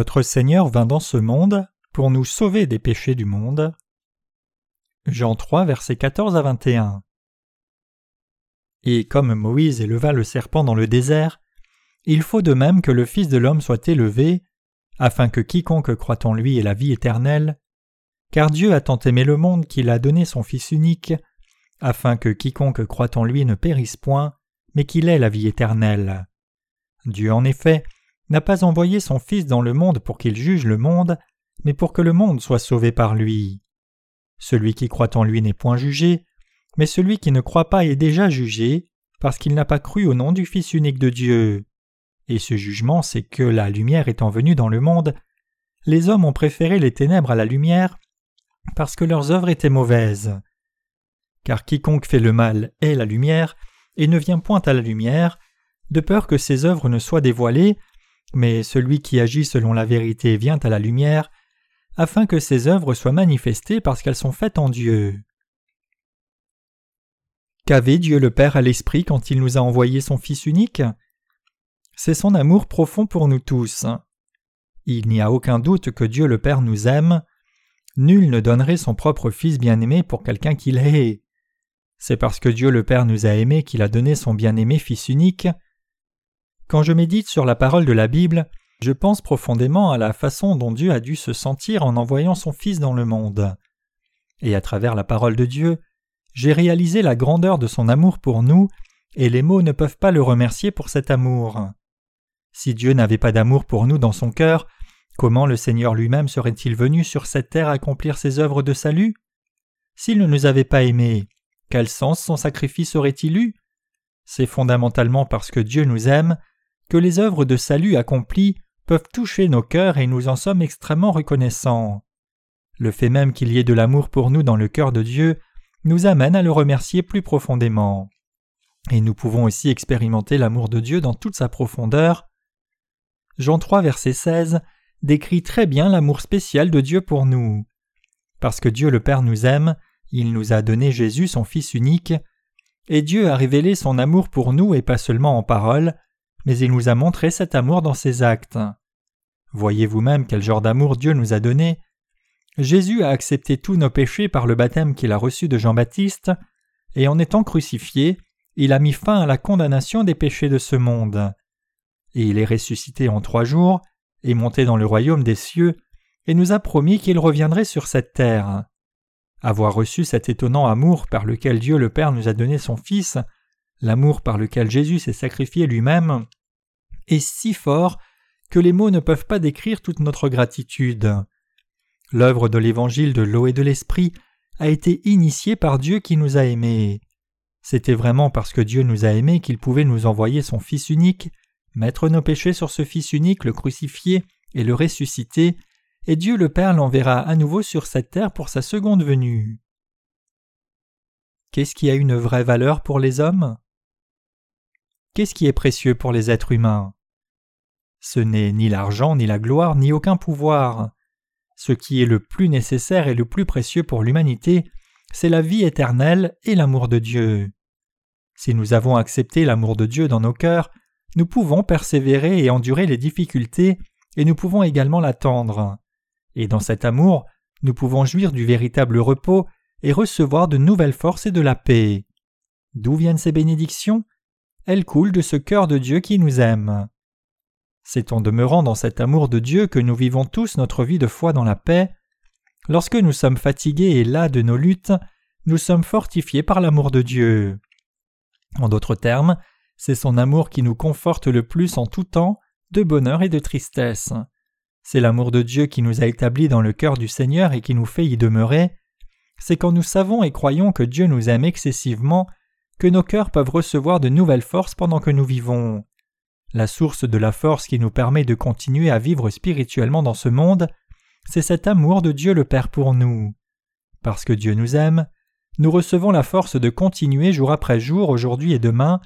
Notre Seigneur vint dans ce monde pour nous sauver des péchés du monde. Jean 3, versets 14 à 21. Et comme Moïse éleva le serpent dans le désert, il faut de même que le Fils de l'homme soit élevé, afin que quiconque croit en lui ait la vie éternelle, car Dieu a tant aimé le monde qu'il a donné son Fils unique, afin que quiconque croit en lui ne périsse point, mais qu'il ait la vie éternelle. Dieu en effet n'a pas envoyé son Fils dans le monde pour qu'il juge le monde, mais pour que le monde soit sauvé par lui. Celui qui croit en lui n'est point jugé, mais celui qui ne croit pas est déjà jugé, parce qu'il n'a pas cru au nom du Fils unique de Dieu. Et ce jugement, c'est que la lumière étant venue dans le monde, les hommes ont préféré les ténèbres à la lumière, parce que leurs œuvres étaient mauvaises. Car quiconque fait le mal est la lumière, et ne vient point à la lumière, de peur que ses œuvres ne soient dévoilées, mais celui qui agit selon la vérité vient à la lumière, afin que ses œuvres soient manifestées parce qu'elles sont faites en Dieu. Qu'avait Dieu le Père à l'Esprit quand il nous a envoyé son Fils unique? C'est son amour profond pour nous tous. Il n'y a aucun doute que Dieu le Père nous aime. Nul ne donnerait son propre Fils bien-aimé pour quelqu'un qu'il hait. C'est parce que Dieu le Père nous a aimés qu'il a donné son bien-aimé Fils unique. Quand je médite sur la parole de la Bible, je pense profondément à la façon dont Dieu a dû se sentir en envoyant son Fils dans le monde. Et à travers la parole de Dieu, j'ai réalisé la grandeur de son amour pour nous, et les mots ne peuvent pas le remercier pour cet amour. Si Dieu n'avait pas d'amour pour nous dans son cœur, comment le Seigneur lui-même serait-il venu sur cette terre accomplir ses œuvres de salut? S'il ne nous avait pas aimés, quel sens son sacrifice aurait-il eu? C'est fondamentalement parce que Dieu nous aime que les œuvres de salut accomplies peuvent toucher nos cœurs et nous en sommes extrêmement reconnaissants. Le fait même qu'il y ait de l'amour pour nous dans le cœur de Dieu nous amène à le remercier plus profondément. Et nous pouvons aussi expérimenter l'amour de Dieu dans toute sa profondeur. Jean 3 verset 16 décrit très bien l'amour spécial de Dieu pour nous. Parce que Dieu le Père nous aime, il nous a donné Jésus son Fils unique, et Dieu a révélé son amour pour nous et pas seulement en parole, mais il nous a montré cet amour dans ses actes. Voyez vous-même quel genre d'amour Dieu nous a donné. Jésus a accepté tous nos péchés par le baptême qu'il a reçu de Jean-Baptiste, et en étant crucifié, il a mis fin à la condamnation des péchés de ce monde. Et il est ressuscité en trois jours, et monté dans le royaume des cieux, et nous a promis qu'il reviendrait sur cette terre. Avoir reçu cet étonnant amour par lequel Dieu le Père nous a donné son Fils, L'amour par lequel Jésus s'est sacrifié lui-même est si fort que les mots ne peuvent pas décrire toute notre gratitude. L'œuvre de l'évangile de l'eau et de l'esprit a été initiée par Dieu qui nous a aimés. C'était vraiment parce que Dieu nous a aimés qu'il pouvait nous envoyer son Fils unique, mettre nos péchés sur ce Fils unique, le crucifier et le ressusciter, et Dieu le Père l'enverra à nouveau sur cette terre pour sa seconde venue. Qu'est-ce qui a une vraie valeur pour les hommes? Qu'est-ce qui est précieux pour les êtres humains? Ce n'est ni l'argent, ni la gloire, ni aucun pouvoir. Ce qui est le plus nécessaire et le plus précieux pour l'humanité, c'est la vie éternelle et l'amour de Dieu. Si nous avons accepté l'amour de Dieu dans nos cœurs, nous pouvons persévérer et endurer les difficultés, et nous pouvons également l'attendre. Et dans cet amour, nous pouvons jouir du véritable repos et recevoir de nouvelles forces et de la paix. D'où viennent ces bénédictions? Elle coule de ce cœur de Dieu qui nous aime. C'est en demeurant dans cet amour de Dieu que nous vivons tous notre vie de foi dans la paix. Lorsque nous sommes fatigués et las de nos luttes, nous sommes fortifiés par l'amour de Dieu. En d'autres termes, c'est son amour qui nous conforte le plus en tout temps, de bonheur et de tristesse. C'est l'amour de Dieu qui nous a établis dans le cœur du Seigneur et qui nous fait y demeurer. C'est quand nous savons et croyons que Dieu nous aime excessivement que nos cœurs peuvent recevoir de nouvelles forces pendant que nous vivons. La source de la force qui nous permet de continuer à vivre spirituellement dans ce monde, c'est cet amour de Dieu le Père pour nous. Parce que Dieu nous aime, nous recevons la force de continuer jour après jour, aujourd'hui et demain,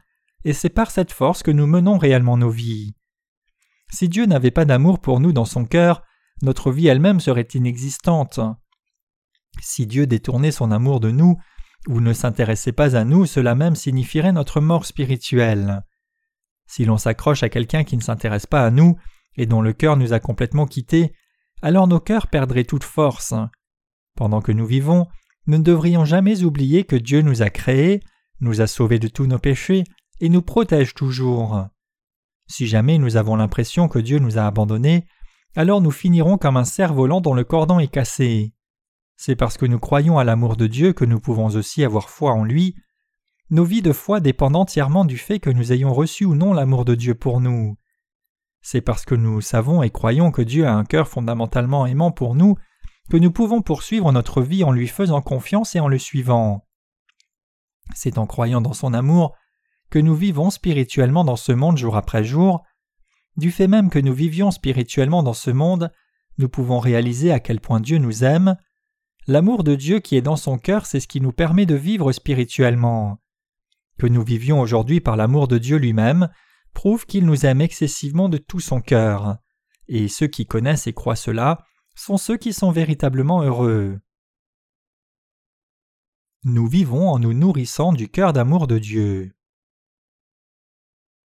et c'est par cette force que nous menons réellement nos vies. Si Dieu n'avait pas d'amour pour nous dans son cœur, notre vie elle-même serait inexistante. Si Dieu détournait son amour de nous, ou ne s'intéressait pas à nous, cela même signifierait notre mort spirituelle. Si l'on s'accroche à quelqu'un qui ne s'intéresse pas à nous, et dont le cœur nous a complètement quittés, alors nos cœurs perdraient toute force. Pendant que nous vivons, nous ne devrions jamais oublier que Dieu nous a créés, nous a sauvés de tous nos péchés et nous protège toujours. Si jamais nous avons l'impression que Dieu nous a abandonnés, alors nous finirons comme un cerf-volant dont le cordon est cassé. C'est parce que nous croyons à l'amour de Dieu que nous pouvons aussi avoir foi en lui. Nos vies de foi dépendent entièrement du fait que nous ayons reçu ou non l'amour de Dieu pour nous. C'est parce que nous savons et croyons que Dieu a un cœur fondamentalement aimant pour nous que nous pouvons poursuivre notre vie en lui faisant confiance et en le suivant. C'est en croyant dans son amour que nous vivons spirituellement dans ce monde jour après jour. Du fait même que nous vivions spirituellement dans ce monde, nous pouvons réaliser à quel point Dieu nous aime. L'amour de Dieu qui est dans son cœur, c'est ce qui nous permet de vivre spirituellement. Que nous vivions aujourd'hui par l'amour de Dieu lui-même prouve qu'il nous aime excessivement de tout son cœur. Et ceux qui connaissent et croient cela sont ceux qui sont véritablement heureux. Nous vivons en nous nourrissant du cœur d'amour de Dieu.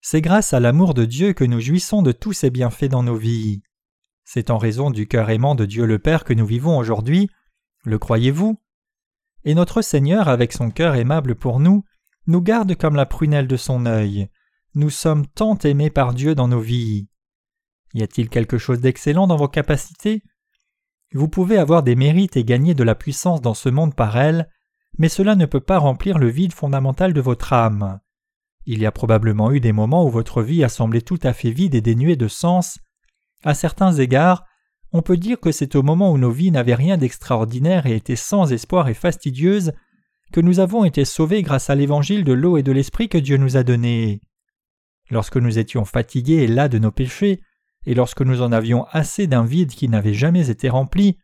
C'est grâce à l'amour de Dieu que nous jouissons de tous ses bienfaits dans nos vies. C'est en raison du cœur aimant de Dieu le Père que nous vivons aujourd'hui. Le croyez-vous? Et notre Seigneur, avec son cœur aimable pour nous, nous garde comme la prunelle de son œil. Nous sommes tant aimés par Dieu dans nos vies. Y a-t-il quelque chose d'excellent dans vos capacités? Vous pouvez avoir des mérites et gagner de la puissance dans ce monde par elle, mais cela ne peut pas remplir le vide fondamental de votre âme. Il y a probablement eu des moments où votre vie a semblé tout à fait vide et dénuée de sens. À certains égards, on peut dire que c'est au moment où nos vies n'avaient rien d'extraordinaire et étaient sans espoir et fastidieuses que nous avons été sauvés grâce à l'évangile de l'eau et de l'esprit que Dieu nous a donné. Lorsque nous étions fatigués et las de nos péchés, et lorsque nous en avions assez d'un vide qui n'avait jamais été rempli,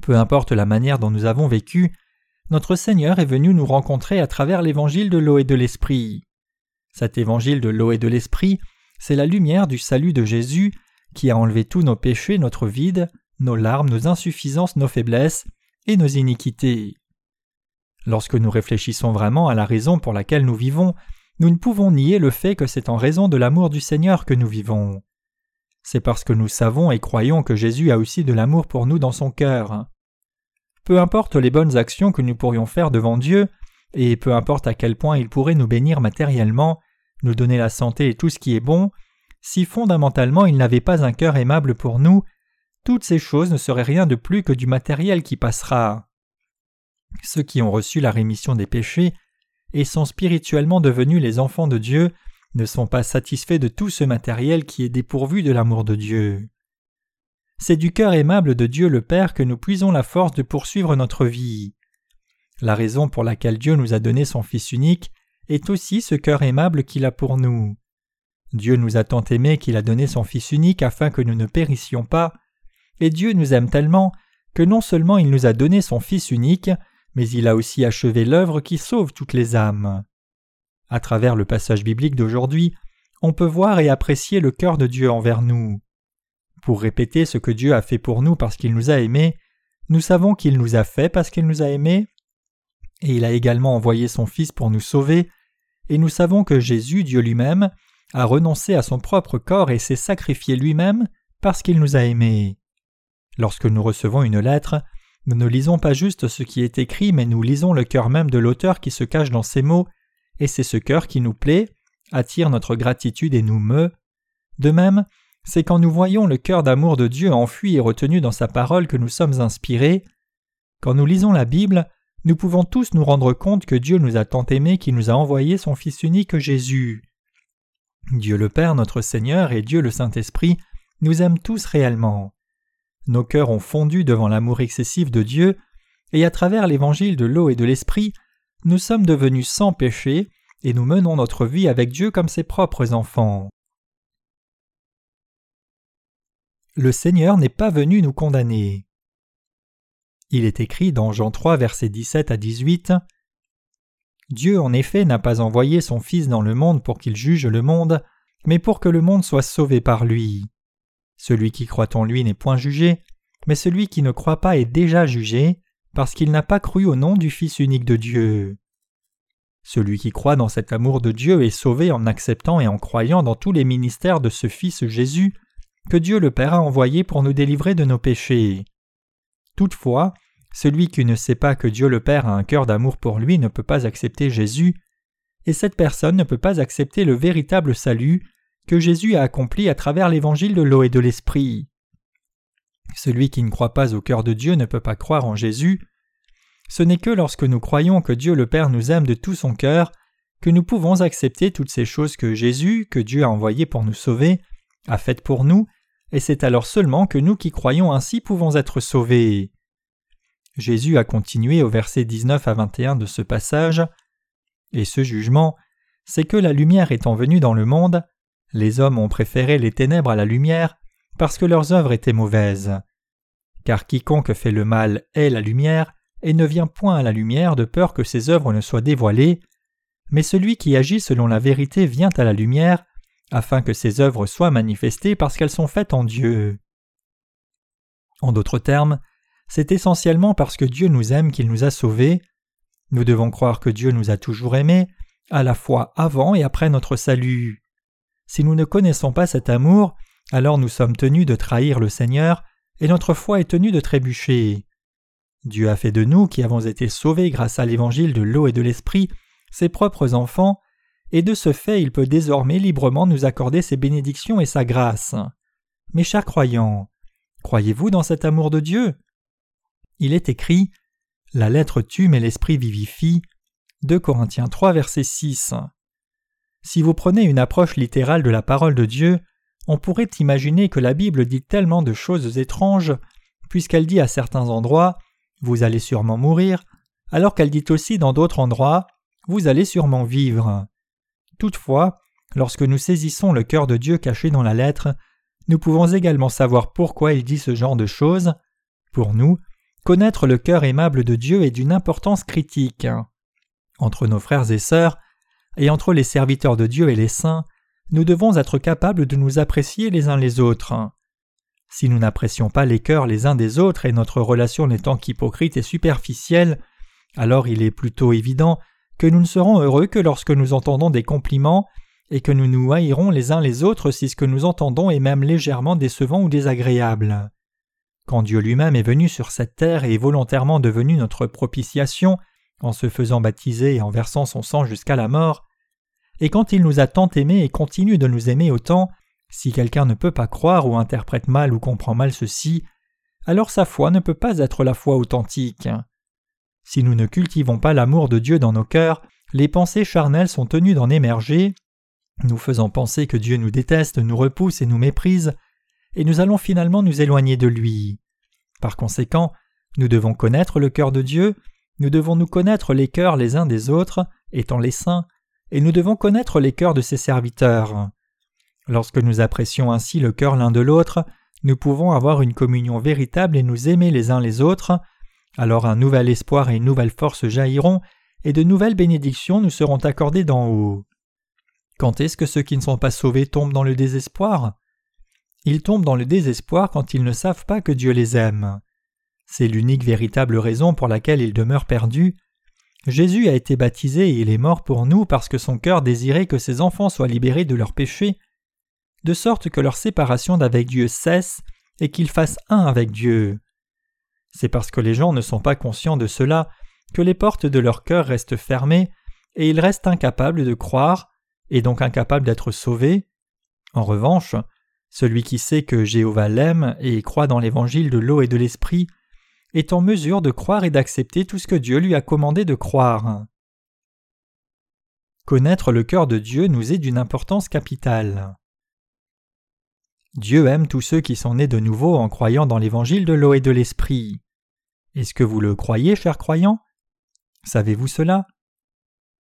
peu importe la manière dont nous avons vécu, notre Seigneur est venu nous rencontrer à travers l'évangile de l'eau et de l'esprit. Cet évangile de l'eau et de l'esprit, c'est la lumière du salut de Jésus qui a enlevé tous nos péchés, notre vide, nos larmes, nos insuffisances, nos faiblesses et nos iniquités. Lorsque nous réfléchissons vraiment à la raison pour laquelle nous vivons, nous ne pouvons nier le fait que c'est en raison de l'amour du Seigneur que nous vivons c'est parce que nous savons et croyons que Jésus a aussi de l'amour pour nous dans son cœur. Peu importe les bonnes actions que nous pourrions faire devant Dieu, et peu importe à quel point il pourrait nous bénir matériellement, nous donner la santé et tout ce qui est bon, si fondamentalement il n'avait pas un cœur aimable pour nous, toutes ces choses ne seraient rien de plus que du matériel qui passera. Ceux qui ont reçu la rémission des péchés et sont spirituellement devenus les enfants de Dieu ne sont pas satisfaits de tout ce matériel qui est dépourvu de l'amour de Dieu. C'est du cœur aimable de Dieu le Père que nous puisons la force de poursuivre notre vie. La raison pour laquelle Dieu nous a donné son Fils unique est aussi ce cœur aimable qu'il a pour nous. Dieu nous a tant aimés qu'il a donné son Fils unique afin que nous ne périssions pas, et Dieu nous aime tellement que non seulement il nous a donné son Fils unique, mais il a aussi achevé l'œuvre qui sauve toutes les âmes. À travers le passage biblique d'aujourd'hui, on peut voir et apprécier le cœur de Dieu envers nous. Pour répéter ce que Dieu a fait pour nous parce qu'il nous a aimés, nous savons qu'il nous a fait parce qu'il nous a aimés, et il a également envoyé son Fils pour nous sauver, et nous savons que Jésus, Dieu lui-même, a renoncé à son propre corps et s'est sacrifié lui-même parce qu'il nous a aimés. Lorsque nous recevons une lettre, nous ne lisons pas juste ce qui est écrit, mais nous lisons le cœur même de l'auteur qui se cache dans ces mots, et c'est ce cœur qui nous plaît, attire notre gratitude et nous meut. De même, c'est quand nous voyons le cœur d'amour de Dieu enfui et retenu dans sa parole que nous sommes inspirés. Quand nous lisons la Bible, nous pouvons tous nous rendre compte que Dieu nous a tant aimés qu'il nous a envoyé son Fils unique Jésus. Dieu le Père notre Seigneur et Dieu le Saint-Esprit nous aiment tous réellement. Nos cœurs ont fondu devant l'amour excessif de Dieu, et à travers l'évangile de l'eau et de l'esprit, nous sommes devenus sans péché et nous menons notre vie avec Dieu comme ses propres enfants. Le Seigneur n'est pas venu nous condamner. Il est écrit dans Jean 3 versets 17 à 18 Dieu en effet n'a pas envoyé son Fils dans le monde pour qu'il juge le monde, mais pour que le monde soit sauvé par lui. Celui qui croit en lui n'est point jugé, mais celui qui ne croit pas est déjà jugé, parce qu'il n'a pas cru au nom du Fils unique de Dieu. Celui qui croit dans cet amour de Dieu est sauvé en acceptant et en croyant dans tous les ministères de ce Fils Jésus, que Dieu le Père a envoyé pour nous délivrer de nos péchés. Toutefois, celui qui ne sait pas que Dieu le Père a un cœur d'amour pour lui ne peut pas accepter Jésus, et cette personne ne peut pas accepter le véritable salut que Jésus a accompli à travers l'évangile de l'eau et de l'esprit. Celui qui ne croit pas au cœur de Dieu ne peut pas croire en Jésus. Ce n'est que lorsque nous croyons que Dieu le Père nous aime de tout son cœur que nous pouvons accepter toutes ces choses que Jésus, que Dieu a envoyées pour nous sauver, a faites pour nous, et c'est alors seulement que nous qui croyons ainsi pouvons être sauvés. Jésus a continué au verset 19 à 21 de ce passage. Et ce jugement, c'est que la lumière étant venue dans le monde, les hommes ont préféré les ténèbres à la lumière parce que leurs œuvres étaient mauvaises. Car quiconque fait le mal est la lumière et ne vient point à la lumière de peur que ses œuvres ne soient dévoilées, mais celui qui agit selon la vérité vient à la lumière afin que ses œuvres soient manifestées parce qu'elles sont faites en Dieu. En d'autres termes, c'est essentiellement parce que Dieu nous aime qu'il nous a sauvés. Nous devons croire que Dieu nous a toujours aimés, à la fois avant et après notre salut. Si nous ne connaissons pas cet amour, alors nous sommes tenus de trahir le Seigneur, et notre foi est tenue de trébucher. Dieu a fait de nous, qui avons été sauvés grâce à l'évangile de l'eau et de l'esprit, ses propres enfants, et de ce fait il peut désormais librement nous accorder ses bénédictions et sa grâce. Mes chers croyants, croyez-vous dans cet amour de Dieu? Il est écrit La lettre tue mais l'esprit vivifie. 2 Corinthiens 3 verset 6. Si vous prenez une approche littérale de la parole de Dieu, on pourrait imaginer que la Bible dit tellement de choses étranges, puisqu'elle dit à certains endroits Vous allez sûrement mourir, alors qu'elle dit aussi dans d'autres endroits Vous allez sûrement vivre. Toutefois, lorsque nous saisissons le cœur de Dieu caché dans la lettre, nous pouvons également savoir pourquoi il dit ce genre de choses. Pour nous, connaître le cœur aimable de Dieu est d'une importance critique. Entre nos frères et sœurs, et entre les serviteurs de Dieu et les saints, nous devons être capables de nous apprécier les uns les autres. Si nous n'apprécions pas les cœurs les uns des autres et notre relation n'étant qu'hypocrite et superficielle, alors il est plutôt évident que nous ne serons heureux que lorsque nous entendons des compliments et que nous nous haïrons les uns les autres si ce que nous entendons est même légèrement décevant ou désagréable. Quand Dieu lui-même est venu sur cette terre et est volontairement devenu notre propitiation, en se faisant baptiser et en versant son sang jusqu'à la mort, et quand il nous a tant aimés et continue de nous aimer autant, si quelqu'un ne peut pas croire ou interprète mal ou comprend mal ceci, alors sa foi ne peut pas être la foi authentique. Si nous ne cultivons pas l'amour de Dieu dans nos cœurs, les pensées charnelles sont tenues d'en émerger, nous faisant penser que Dieu nous déteste, nous repousse et nous méprise, et nous allons finalement nous éloigner de lui. Par conséquent, nous devons connaître le cœur de Dieu, nous devons nous connaître les cœurs les uns des autres, étant les saints, et nous devons connaître les cœurs de ses serviteurs. Lorsque nous apprécions ainsi le cœur l'un de l'autre, nous pouvons avoir une communion véritable et nous aimer les uns les autres, alors un nouvel espoir et une nouvelle force jailliront, et de nouvelles bénédictions nous seront accordées d'en haut. Quand est-ce que ceux qui ne sont pas sauvés tombent dans le désespoir? Ils tombent dans le désespoir quand ils ne savent pas que Dieu les aime. C'est l'unique véritable raison pour laquelle ils demeurent perdus. Jésus a été baptisé et il est mort pour nous parce que son cœur désirait que ses enfants soient libérés de leurs péchés, de sorte que leur séparation d'avec Dieu cesse et qu'ils fassent un avec Dieu. C'est parce que les gens ne sont pas conscients de cela que les portes de leur cœur restent fermées et ils restent incapables de croire et donc incapables d'être sauvés. En revanche, celui qui sait que Jéhovah l'aime et croit dans l'évangile de l'eau et de l'esprit est en mesure de croire et d'accepter tout ce que Dieu lui a commandé de croire. Connaître le cœur de Dieu nous est d'une importance capitale. Dieu aime tous ceux qui sont nés de nouveau en croyant dans l'évangile de l'eau et de l'esprit. Est-ce que vous le croyez, chers croyants? Savez-vous cela?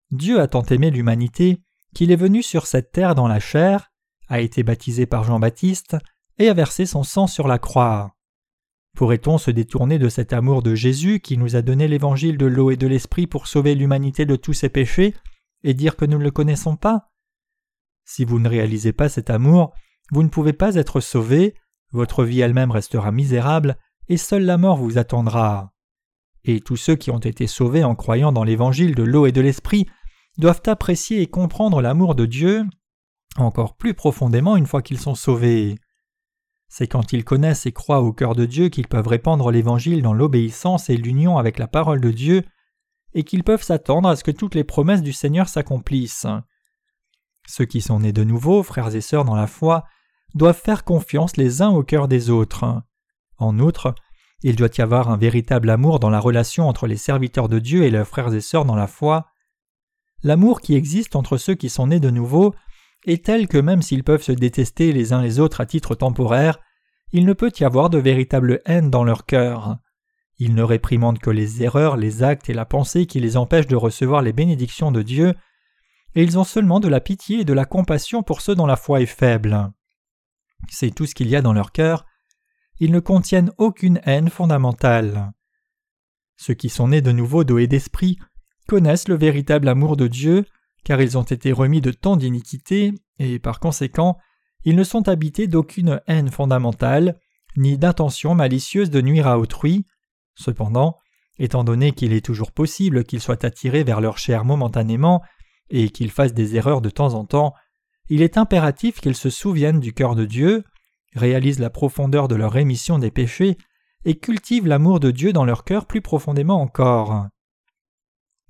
Dieu a tant aimé l'humanité qu'il est venu sur cette terre dans la chair, a été baptisé par Jean-Baptiste et a versé son sang sur la croix. Pourrait-on se détourner de cet amour de Jésus qui nous a donné l'évangile de l'eau et de l'esprit pour sauver l'humanité de tous ses péchés et dire que nous ne le connaissons pas? Si vous ne réalisez pas cet amour, vous ne pouvez pas être sauvé, votre vie elle-même restera misérable, et seule la mort vous attendra. Et tous ceux qui ont été sauvés en croyant dans l'évangile de l'eau et de l'esprit doivent apprécier et comprendre l'amour de Dieu encore plus profondément une fois qu'ils sont sauvés. c'est quand ils connaissent et croient au cœur de Dieu qu'ils peuvent répandre l'Évangile dans l'obéissance et l'union avec la parole de Dieu, et qu'ils peuvent s'attendre à ce que toutes les promesses du Seigneur s'accomplissent. Ceux qui sont nés de nouveau, frères et sœurs dans la foi, doivent faire confiance les uns au cœur des autres. En outre, il doit y avoir un véritable amour dans la relation entre les serviteurs de Dieu et leurs frères et sœurs dans la foi. L'amour qui existe entre ceux qui sont nés de nouveau est tel que même s'ils peuvent se détester les uns les autres à titre temporaire, il ne peut y avoir de véritable haine dans leur cœur. Ils ne réprimandent que les erreurs, les actes et la pensée qui les empêchent de recevoir les bénédictions de Dieu, et ils ont seulement de la pitié et de la compassion pour ceux dont la foi est faible. C'est tout ce qu'il y a dans leur cœur. Ils ne contiennent aucune haine fondamentale. Ceux qui sont nés de nouveau d'eau et d'esprit connaissent le véritable amour de Dieu, car ils ont été remis de tant d'iniquité, et par conséquent, ils ne sont habités d'aucune haine fondamentale, ni d'intention malicieuse de nuire à autrui. Cependant, étant donné qu'il est toujours possible qu'ils soient attirés vers leur chair momentanément, et qu'ils fassent des erreurs de temps en temps, il est impératif qu'ils se souviennent du cœur de Dieu, réalisent la profondeur de leur rémission des péchés, et cultivent l'amour de Dieu dans leur cœur plus profondément encore.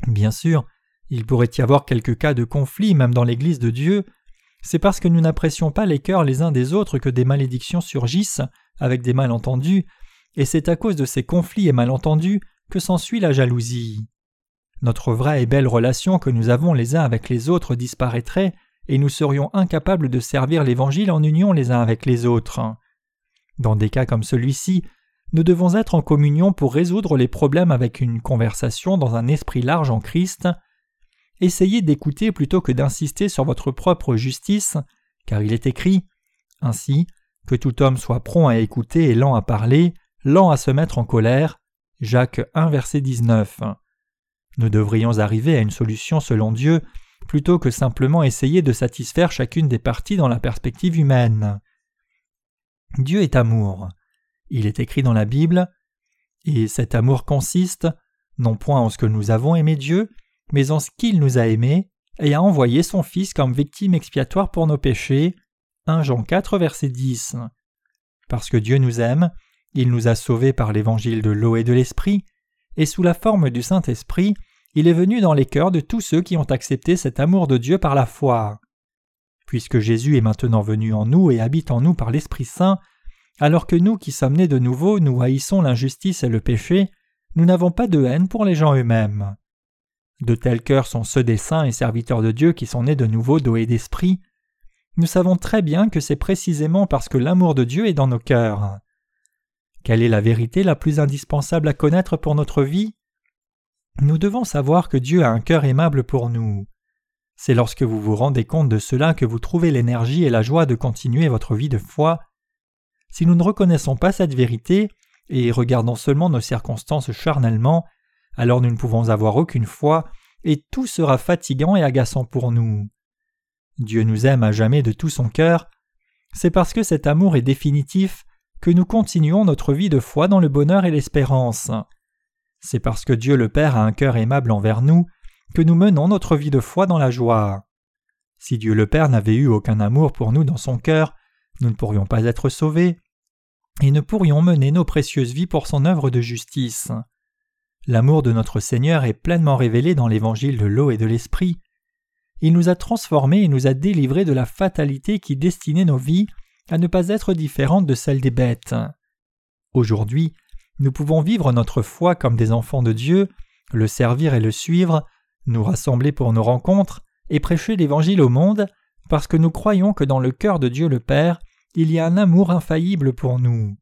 Bien sûr, il pourrait y avoir quelques cas de conflit même dans l'Église de Dieu, c'est parce que nous n'apprécions pas les cœurs les uns des autres que des malédictions surgissent avec des malentendus, et c'est à cause de ces conflits et malentendus que s'ensuit la jalousie. Notre vraie et belle relation que nous avons les uns avec les autres disparaîtrait, et nous serions incapables de servir l'Évangile en union les uns avec les autres. Dans des cas comme celui-ci, nous devons être en communion pour résoudre les problèmes avec une conversation dans un esprit large en Christ, essayez d'écouter plutôt que d'insister sur votre propre justice, car il est écrit Ainsi, que tout homme soit prompt à écouter et lent à parler, lent à se mettre en colère. Jacques 1, verset 19. Nous devrions arriver à une solution selon Dieu, plutôt que simplement essayer de satisfaire chacune des parties dans la perspective humaine. Dieu est amour. Il est écrit dans la Bible, et cet amour consiste, non point en ce que nous avons aimé Dieu, mais en ce qu'il nous a aimés, et a envoyé son Fils comme victime expiatoire pour nos péchés. 1 Jean 4, verset 10. Parce que Dieu nous aime, il nous a sauvés par l'évangile de l'eau et de l'esprit, et sous la forme du Saint-Esprit, il est venu dans les cœurs de tous ceux qui ont accepté cet amour de Dieu par la foi. Puisque Jésus est maintenant venu en nous et habite en nous par l'Esprit Saint, alors que nous qui sommes nés de nouveau nous haïssons l'injustice et le péché, nous n'avons pas de haine pour les gens eux-mêmes. De tels cœurs sont ceux des saints et serviteurs de Dieu qui sont nés de nouveau d'eau d'esprit. Nous savons très bien que c'est précisément parce que l'amour de Dieu est dans nos cœurs. Quelle est la vérité la plus indispensable à connaître pour notre vie? Nous devons savoir que Dieu a un cœur aimable pour nous. C'est lorsque vous vous rendez compte de cela que vous trouvez l'énergie et la joie de continuer votre vie de foi. Si nous ne reconnaissons pas cette vérité, et regardons seulement nos circonstances charnellement, alors nous ne pouvons avoir aucune foi, et tout sera fatigant et agaçant pour nous. Dieu nous aime à jamais de tout son cœur, c'est parce que cet amour est définitif que nous continuons notre vie de foi dans le bonheur et l'espérance. C'est parce que Dieu le Père a un cœur aimable envers nous que nous menons notre vie de foi dans la joie. Si Dieu le Père n'avait eu aucun amour pour nous dans son cœur, nous ne pourrions pas être sauvés, et ne pourrions mener nos précieuses vies pour son œuvre de justice. L'amour de notre Seigneur est pleinement révélé dans l'évangile de l'eau et de l'esprit. Il nous a transformés et nous a délivrés de la fatalité qui destinait nos vies à ne pas être différentes de celles des bêtes. Aujourd'hui, nous pouvons vivre notre foi comme des enfants de Dieu, le servir et le suivre, nous rassembler pour nos rencontres et prêcher l'Évangile au monde, parce que nous croyons que dans le cœur de Dieu le Père, il y a un amour infaillible pour nous.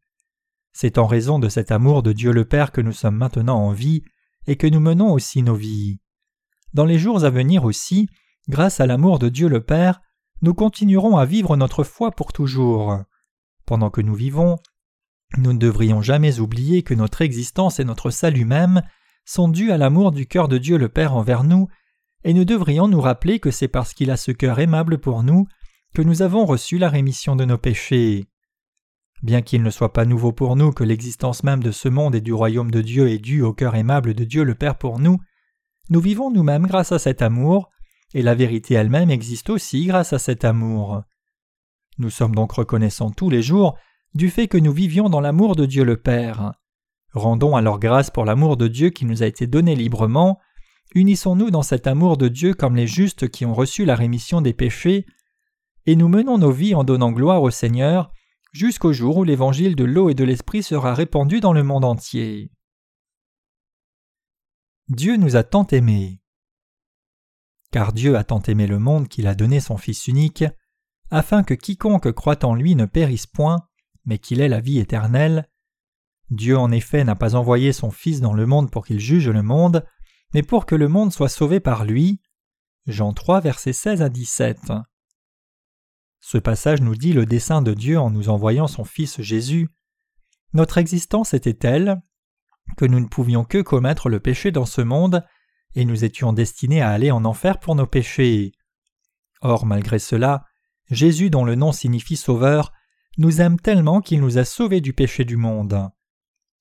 C'est en raison de cet amour de Dieu le Père que nous sommes maintenant en vie et que nous menons aussi nos vies. Dans les jours à venir aussi, grâce à l'amour de Dieu le Père, nous continuerons à vivre notre foi pour toujours. Pendant que nous vivons, nous ne devrions jamais oublier que notre existence et notre salut même sont dus à l'amour du cœur de Dieu le Père envers nous, et nous devrions nous rappeler que c'est parce qu'il a ce cœur aimable pour nous que nous avons reçu la rémission de nos péchés. Bien qu'il ne soit pas nouveau pour nous que l'existence même de ce monde et du royaume de Dieu est due au cœur aimable de Dieu le Père pour nous, nous vivons nous-mêmes grâce à cet amour, et la vérité elle-même existe aussi grâce à cet amour. Nous sommes donc reconnaissants tous les jours du fait que nous vivions dans l'amour de Dieu le Père. Rendons alors grâce pour l'amour de Dieu qui nous a été donné librement. Unissons-nous dans cet amour de Dieu comme les justes qui ont reçu la rémission des péchés, et nous menons nos vies en donnant gloire au Seigneur jusqu'au jour où l'évangile de l'eau et de l'esprit sera répandu dans le monde entier. Dieu nous a tant aimés. Car Dieu a tant aimé le monde qu'il a donné son Fils unique, afin que quiconque croit en lui ne périsse point, mais qu'il ait la vie éternelle. Dieu en effet n'a pas envoyé son Fils dans le monde pour qu'il juge le monde, mais pour que le monde soit sauvé par lui. Jean 3, versets 16 à 17. Ce passage nous dit le dessein de Dieu en nous envoyant son Fils Jésus. Notre existence était telle que nous ne pouvions que commettre le péché dans ce monde, et nous étions destinés à aller en enfer pour nos péchés. Or, malgré cela, Jésus, dont le nom signifie Sauveur, nous aime tellement qu'il nous a sauvés du péché du monde.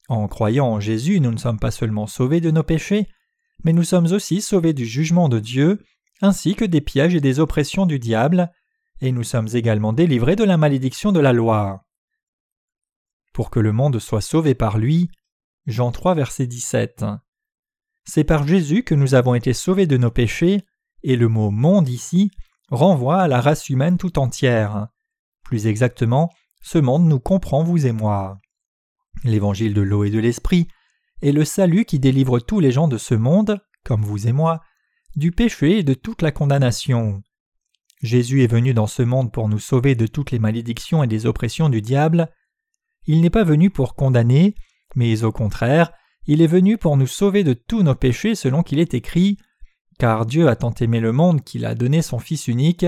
En croyant en Jésus, nous ne sommes pas seulement sauvés de nos péchés, mais nous sommes aussi sauvés du jugement de Dieu, ainsi que des pièges et des oppressions du diable, et nous sommes également délivrés de la malédiction de la loi. Pour que le monde soit sauvé par lui, Jean 3 verset 17. C'est par Jésus que nous avons été sauvés de nos péchés, et le mot monde ici renvoie à la race humaine tout entière. Plus exactement, ce monde nous comprend vous et moi. L'évangile de l'eau et de l'esprit est le salut qui délivre tous les gens de ce monde, comme vous et moi, du péché et de toute la condamnation. Jésus est venu dans ce monde pour nous sauver de toutes les malédictions et des oppressions du diable. Il n'est pas venu pour condamner, mais au contraire, il est venu pour nous sauver de tous nos péchés selon qu'il est écrit Car Dieu a tant aimé le monde qu'il a donné son Fils unique,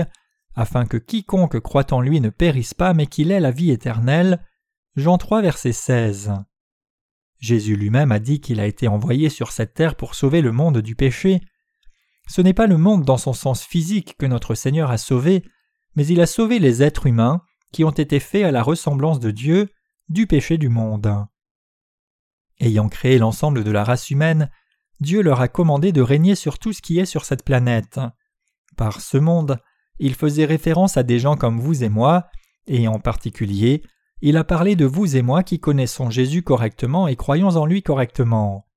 afin que quiconque croit en lui ne périsse pas, mais qu'il ait la vie éternelle. Jean 3, verset 16. Jésus lui-même a dit qu'il a été envoyé sur cette terre pour sauver le monde du péché. Ce n'est pas le monde dans son sens physique que notre Seigneur a sauvé, mais il a sauvé les êtres humains qui ont été faits à la ressemblance de Dieu du péché du monde. Ayant créé l'ensemble de la race humaine, Dieu leur a commandé de régner sur tout ce qui est sur cette planète. Par ce monde, il faisait référence à des gens comme vous et moi, et en particulier, il a parlé de vous et moi qui connaissons Jésus correctement et croyons en lui correctement.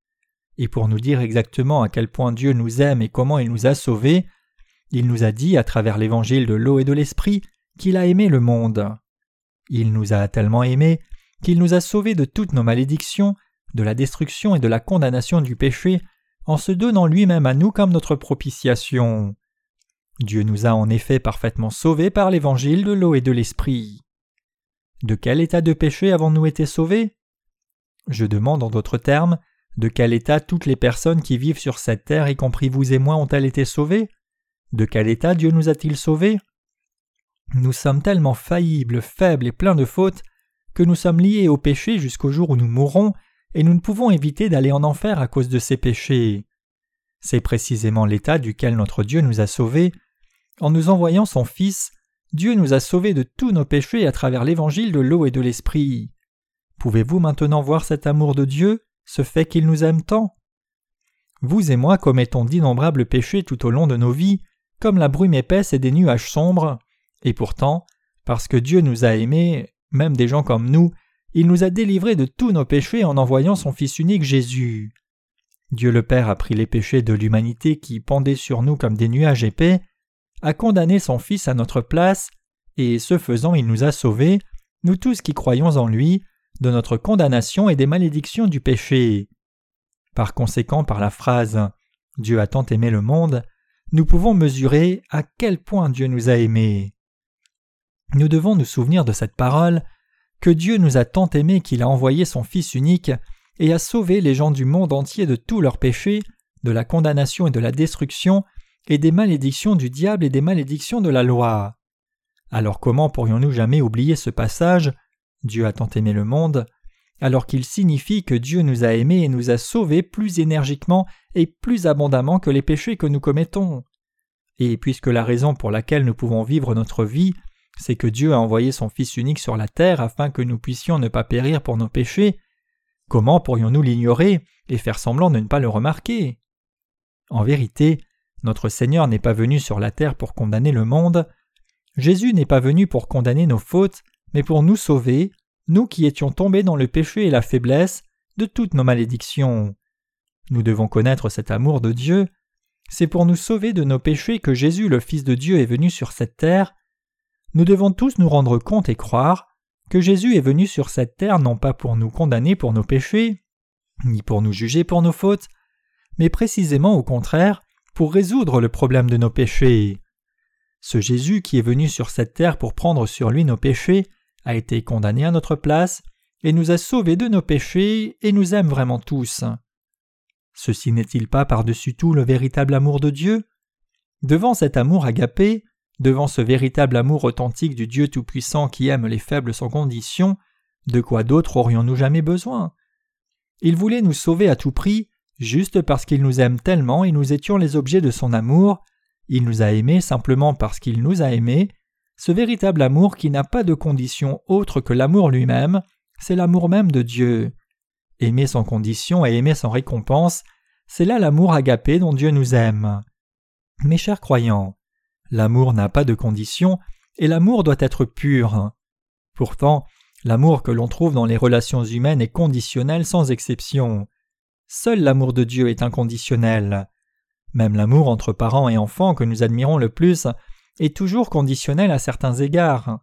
Et pour nous dire exactement à quel point Dieu nous aime et comment il nous a sauvés, il nous a dit à travers l'évangile de l'eau et de l'esprit qu'il a aimé le monde. Il nous a tellement aimés qu'il nous a sauvés de toutes nos malédictions, de la destruction et de la condamnation du péché, en se donnant lui-même à nous comme notre propitiation. Dieu nous a en effet parfaitement sauvés par l'évangile de l'eau et de l'esprit. De quel état de péché avons-nous été sauvés? Je demande en d'autres termes, de quel état toutes les personnes qui vivent sur cette terre, y compris vous et moi, ont-elles été sauvées? De quel état Dieu nous a-t-il sauvés Nous sommes tellement faillibles, faibles et pleins de fautes que nous sommes liés au péché jusqu'au jour où nous mourrons, et nous ne pouvons éviter d'aller en enfer à cause de ces péchés. C'est précisément l'état duquel notre Dieu nous a sauvés. En nous envoyant son Fils, Dieu nous a sauvés de tous nos péchés à travers l'évangile de l'eau et de l'esprit. Pouvez-vous maintenant voir cet amour de Dieu, ce fait qu'il nous aime tant Vous et moi commettons d'innombrables péchés tout au long de nos vies, comme la brume épaisse et des nuages sombres, et pourtant, parce que Dieu nous a aimés, même des gens comme nous, il nous a délivrés de tous nos péchés en envoyant son Fils unique Jésus. Dieu le Père a pris les péchés de l'humanité qui pendaient sur nous comme des nuages épais, a condamné son Fils à notre place, et ce faisant il nous a sauvés, nous tous qui croyons en lui, de notre condamnation et des malédictions du péché. Par conséquent, par la phrase Dieu a tant aimé le monde, nous pouvons mesurer à quel point Dieu nous a aimés. Nous devons nous souvenir de cette parole que Dieu nous a tant aimés qu'il a envoyé son Fils unique et a sauvé les gens du monde entier de tous leurs péchés, de la condamnation et de la destruction, et des malédictions du diable et des malédictions de la loi. Alors comment pourrions-nous jamais oublier ce passage Dieu a tant aimé le monde, alors qu'il signifie que Dieu nous a aimés et nous a sauvés plus énergiquement et plus abondamment que les péchés que nous commettons. Et puisque la raison pour laquelle nous pouvons vivre notre vie, c'est que Dieu a envoyé son Fils unique sur la terre afin que nous puissions ne pas périr pour nos péchés, comment pourrions-nous l'ignorer et faire semblant de ne pas le remarquer? En vérité, notre Seigneur n'est pas venu sur la terre pour condamner le monde, Jésus n'est pas venu pour condamner nos fautes, mais pour nous sauver, nous qui étions tombés dans le péché et la faiblesse, de toutes nos malédictions. Nous devons connaître cet amour de Dieu. C'est pour nous sauver de nos péchés que Jésus le Fils de Dieu est venu sur cette terre. Nous devons tous nous rendre compte et croire que Jésus est venu sur cette terre non pas pour nous condamner pour nos péchés, ni pour nous juger pour nos fautes, mais précisément au contraire pour résoudre le problème de nos péchés. Ce Jésus qui est venu sur cette terre pour prendre sur lui nos péchés a été condamné à notre place et nous a sauvés de nos péchés et nous aime vraiment tous. Ceci n'est-il pas par-dessus tout le véritable amour de Dieu? Devant cet amour agapé, devant ce véritable amour authentique du Dieu Tout-Puissant qui aime les faibles sans condition, de quoi d'autre aurions-nous jamais besoin? Il voulait nous sauver à tout prix, juste parce qu'il nous aime tellement et nous étions les objets de son amour, il nous a aimés simplement parce qu'il nous a aimés, ce véritable amour qui n'a pas de condition autre que l'amour lui-même, c'est l'amour même de Dieu. Aimer sans condition et aimer sans récompense, c'est là l'amour agapé dont Dieu nous aime. Mes chers croyants, L'amour n'a pas de condition et l'amour doit être pur. Pourtant, l'amour que l'on trouve dans les relations humaines est conditionnel sans exception. Seul l'amour de Dieu est inconditionnel. Même l'amour entre parents et enfants que nous admirons le plus est toujours conditionnel à certains égards.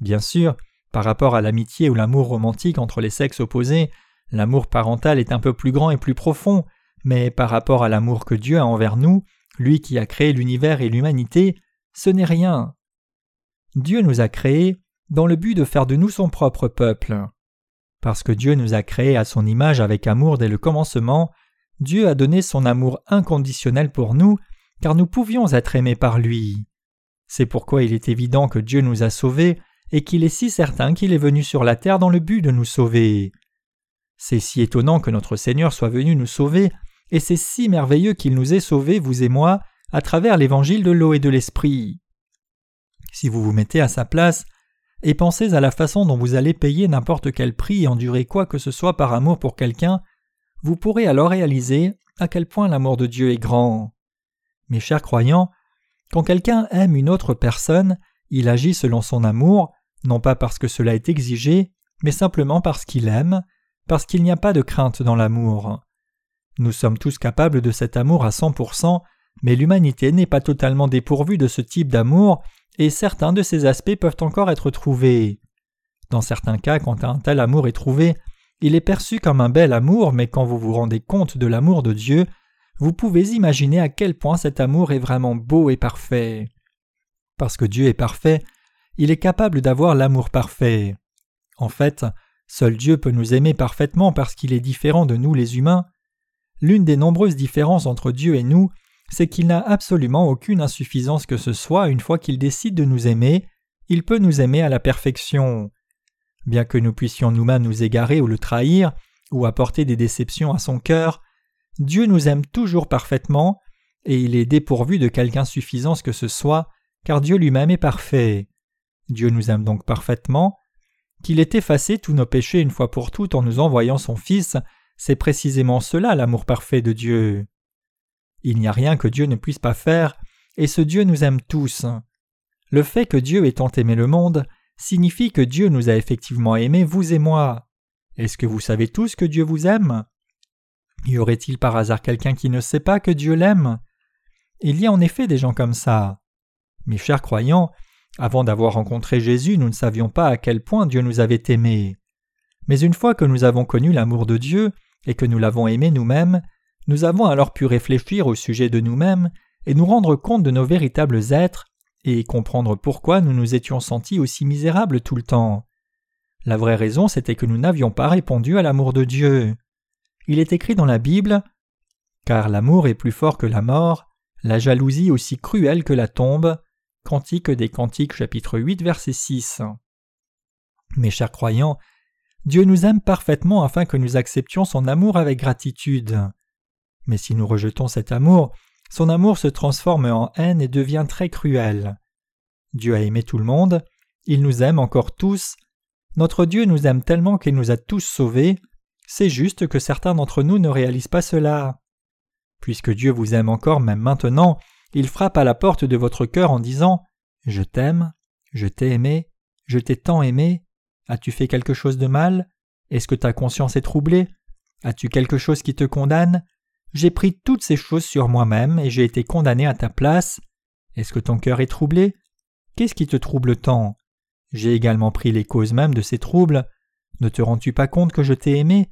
Bien sûr, par rapport à l'amitié ou l'amour romantique entre les sexes opposés, l'amour parental est un peu plus grand et plus profond, mais par rapport à l'amour que Dieu a envers nous, lui qui a créé l'univers et l'humanité, ce n'est rien. Dieu nous a créés dans le but de faire de nous son propre peuple. Parce que Dieu nous a créés à son image avec amour dès le commencement, Dieu a donné son amour inconditionnel pour nous, car nous pouvions être aimés par lui. C'est pourquoi il est évident que Dieu nous a sauvés et qu'il est si certain qu'il est venu sur la terre dans le but de nous sauver. C'est si étonnant que notre Seigneur soit venu nous sauver et c'est si merveilleux qu'il nous ait sauvés, vous et moi, à travers l'évangile de l'eau et de l'esprit. Si vous vous mettez à sa place, et pensez à la façon dont vous allez payer n'importe quel prix et endurer quoi que ce soit par amour pour quelqu'un, vous pourrez alors réaliser à quel point l'amour de Dieu est grand. Mes chers croyants, quand quelqu'un aime une autre personne, il agit selon son amour, non pas parce que cela est exigé, mais simplement parce qu'il aime, parce qu'il n'y a pas de crainte dans l'amour. Nous sommes tous capables de cet amour à 100%, mais l'humanité n'est pas totalement dépourvue de ce type d'amour, et certains de ces aspects peuvent encore être trouvés. Dans certains cas, quand un tel amour est trouvé, il est perçu comme un bel amour, mais quand vous vous rendez compte de l'amour de Dieu, vous pouvez imaginer à quel point cet amour est vraiment beau et parfait. Parce que Dieu est parfait, il est capable d'avoir l'amour parfait. En fait, seul Dieu peut nous aimer parfaitement parce qu'il est différent de nous les humains, L'une des nombreuses différences entre Dieu et nous, c'est qu'il n'a absolument aucune insuffisance que ce soit une fois qu'il décide de nous aimer, il peut nous aimer à la perfection. Bien que nous puissions nous-mêmes nous égarer ou le trahir, ou apporter des déceptions à son cœur, Dieu nous aime toujours parfaitement, et il est dépourvu de quelque insuffisance que ce soit, car Dieu lui-même est parfait. Dieu nous aime donc parfaitement, qu'il ait effacé tous nos péchés une fois pour toutes en nous envoyant son Fils, c'est précisément cela l'amour parfait de Dieu. Il n'y a rien que Dieu ne puisse pas faire, et ce Dieu nous aime tous. Le fait que Dieu ait tant aimé le monde signifie que Dieu nous a effectivement aimés, vous et moi. Est-ce que vous savez tous que Dieu vous aime? Y aurait-il par hasard quelqu'un qui ne sait pas que Dieu l'aime? Il y a en effet des gens comme ça. Mes chers croyants, avant d'avoir rencontré Jésus, nous ne savions pas à quel point Dieu nous avait aimés. Mais une fois que nous avons connu l'amour de Dieu, et que nous l'avons aimé nous-mêmes, nous avons alors pu réfléchir au sujet de nous-mêmes et nous rendre compte de nos véritables êtres et comprendre pourquoi nous nous étions sentis aussi misérables tout le temps. La vraie raison, c'était que nous n'avions pas répondu à l'amour de Dieu. Il est écrit dans la Bible Car l'amour est plus fort que la mort, la jalousie aussi cruelle que la tombe. Cantique des Cantiques, chapitre 8, verset 6. Mes chers croyants, Dieu nous aime parfaitement afin que nous acceptions son amour avec gratitude. Mais si nous rejetons cet amour, son amour se transforme en haine et devient très cruel. Dieu a aimé tout le monde, il nous aime encore tous, notre Dieu nous aime tellement qu'il nous a tous sauvés, c'est juste que certains d'entre nous ne réalisent pas cela. Puisque Dieu vous aime encore même maintenant, il frappe à la porte de votre cœur en disant Je t'aime, je t'ai aimé, je t'ai tant aimé, As-tu fait quelque chose de mal? Est-ce que ta conscience est troublée? As-tu quelque chose qui te condamne? J'ai pris toutes ces choses sur moi-même et j'ai été condamné à ta place. Est-ce que ton cœur est troublé? Qu'est-ce qui te trouble tant? J'ai également pris les causes mêmes de ces troubles. Ne te rends-tu pas compte que je t'ai aimé?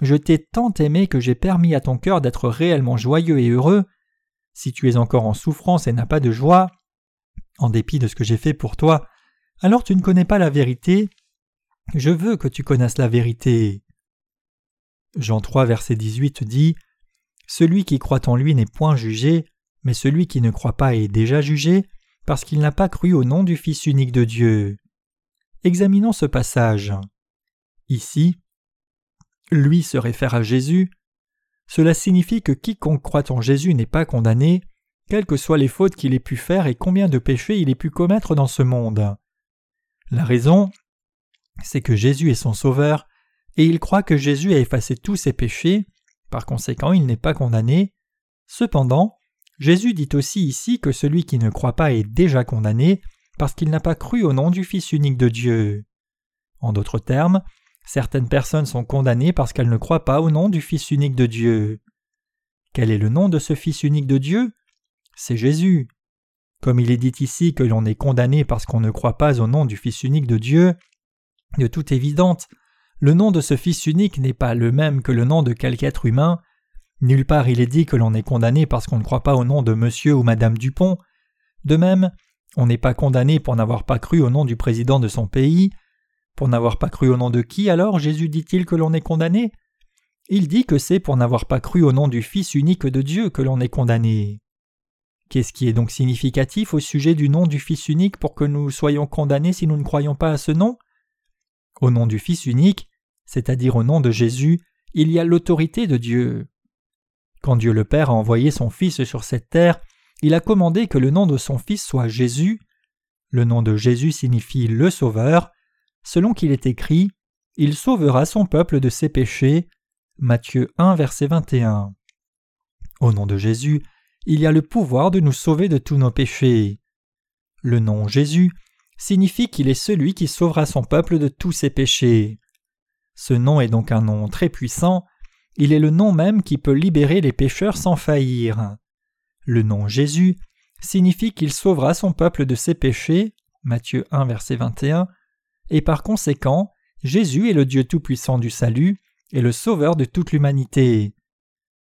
Je t'ai tant aimé que j'ai permis à ton cœur d'être réellement joyeux et heureux. Si tu es encore en souffrance et n'as pas de joie, en dépit de ce que j'ai fait pour toi, alors tu ne connais pas la vérité. Je veux que tu connaisses la vérité. Jean 3, verset 18 dit Celui qui croit en lui n'est point jugé, mais celui qui ne croit pas est déjà jugé, parce qu'il n'a pas cru au nom du Fils unique de Dieu. Examinons ce passage. Ici, lui se réfère à Jésus. Cela signifie que quiconque croit en Jésus n'est pas condamné, quelles que soient les fautes qu'il ait pu faire et combien de péchés il ait pu commettre dans ce monde. La raison, c'est que Jésus est son Sauveur, et il croit que Jésus a effacé tous ses péchés, par conséquent il n'est pas condamné. Cependant, Jésus dit aussi ici que celui qui ne croit pas est déjà condamné, parce qu'il n'a pas cru au nom du Fils unique de Dieu. En d'autres termes, certaines personnes sont condamnées parce qu'elles ne croient pas au nom du Fils unique de Dieu. Quel est le nom de ce Fils unique de Dieu? C'est Jésus. Comme il est dit ici que l'on est condamné parce qu'on ne croit pas au nom du Fils unique de Dieu, de toute évidence, le nom de ce Fils unique n'est pas le même que le nom de quelque être humain. Nulle part il est dit que l'on est condamné parce qu'on ne croit pas au nom de monsieur ou madame Dupont. De même, on n'est pas condamné pour n'avoir pas cru au nom du président de son pays. Pour n'avoir pas cru au nom de qui alors Jésus dit-il que l'on est condamné? Il dit que c'est pour n'avoir pas cru au nom du Fils unique de Dieu que l'on est condamné. Qu'est-ce qui est donc significatif au sujet du nom du Fils unique pour que nous soyons condamnés si nous ne croyons pas à ce nom? Au nom du Fils unique, c'est-à-dire au nom de Jésus, il y a l'autorité de Dieu. Quand Dieu le Père a envoyé son Fils sur cette terre, il a commandé que le nom de son Fils soit Jésus. Le nom de Jésus signifie le Sauveur. Selon qu'il est écrit, Il sauvera son peuple de ses péchés. Matthieu 1, verset 21. Au nom de Jésus, il y a le pouvoir de nous sauver de tous nos péchés. Le nom Jésus signifie qu'il est celui qui sauvera son peuple de tous ses péchés. Ce nom est donc un nom très puissant, il est le nom même qui peut libérer les pécheurs sans faillir. Le nom Jésus signifie qu'il sauvera son peuple de ses péchés, Matthieu 1 verset 21, et par conséquent, Jésus est le Dieu tout-puissant du salut et le sauveur de toute l'humanité.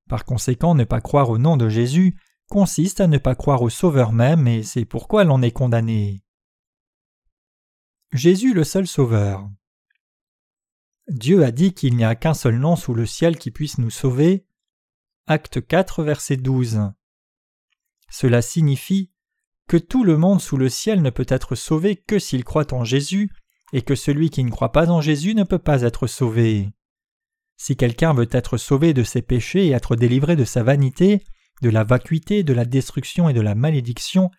Par conséquent, ne pas croire au nom de Jésus consiste à ne pas croire au Sauveur même, et c'est pourquoi l'on est condamné. Jésus le seul Sauveur. Dieu a dit qu'il n'y a qu'un seul nom sous le ciel qui puisse nous sauver. Acte 4, verset 12. Cela signifie que tout le monde sous le ciel ne peut être sauvé que s'il croit en Jésus, et que celui qui ne croit pas en Jésus ne peut pas être sauvé. Si quelqu'un veut être sauvé de ses péchés et être délivré de sa vanité, de la vacuité, de la destruction et de la malédiction,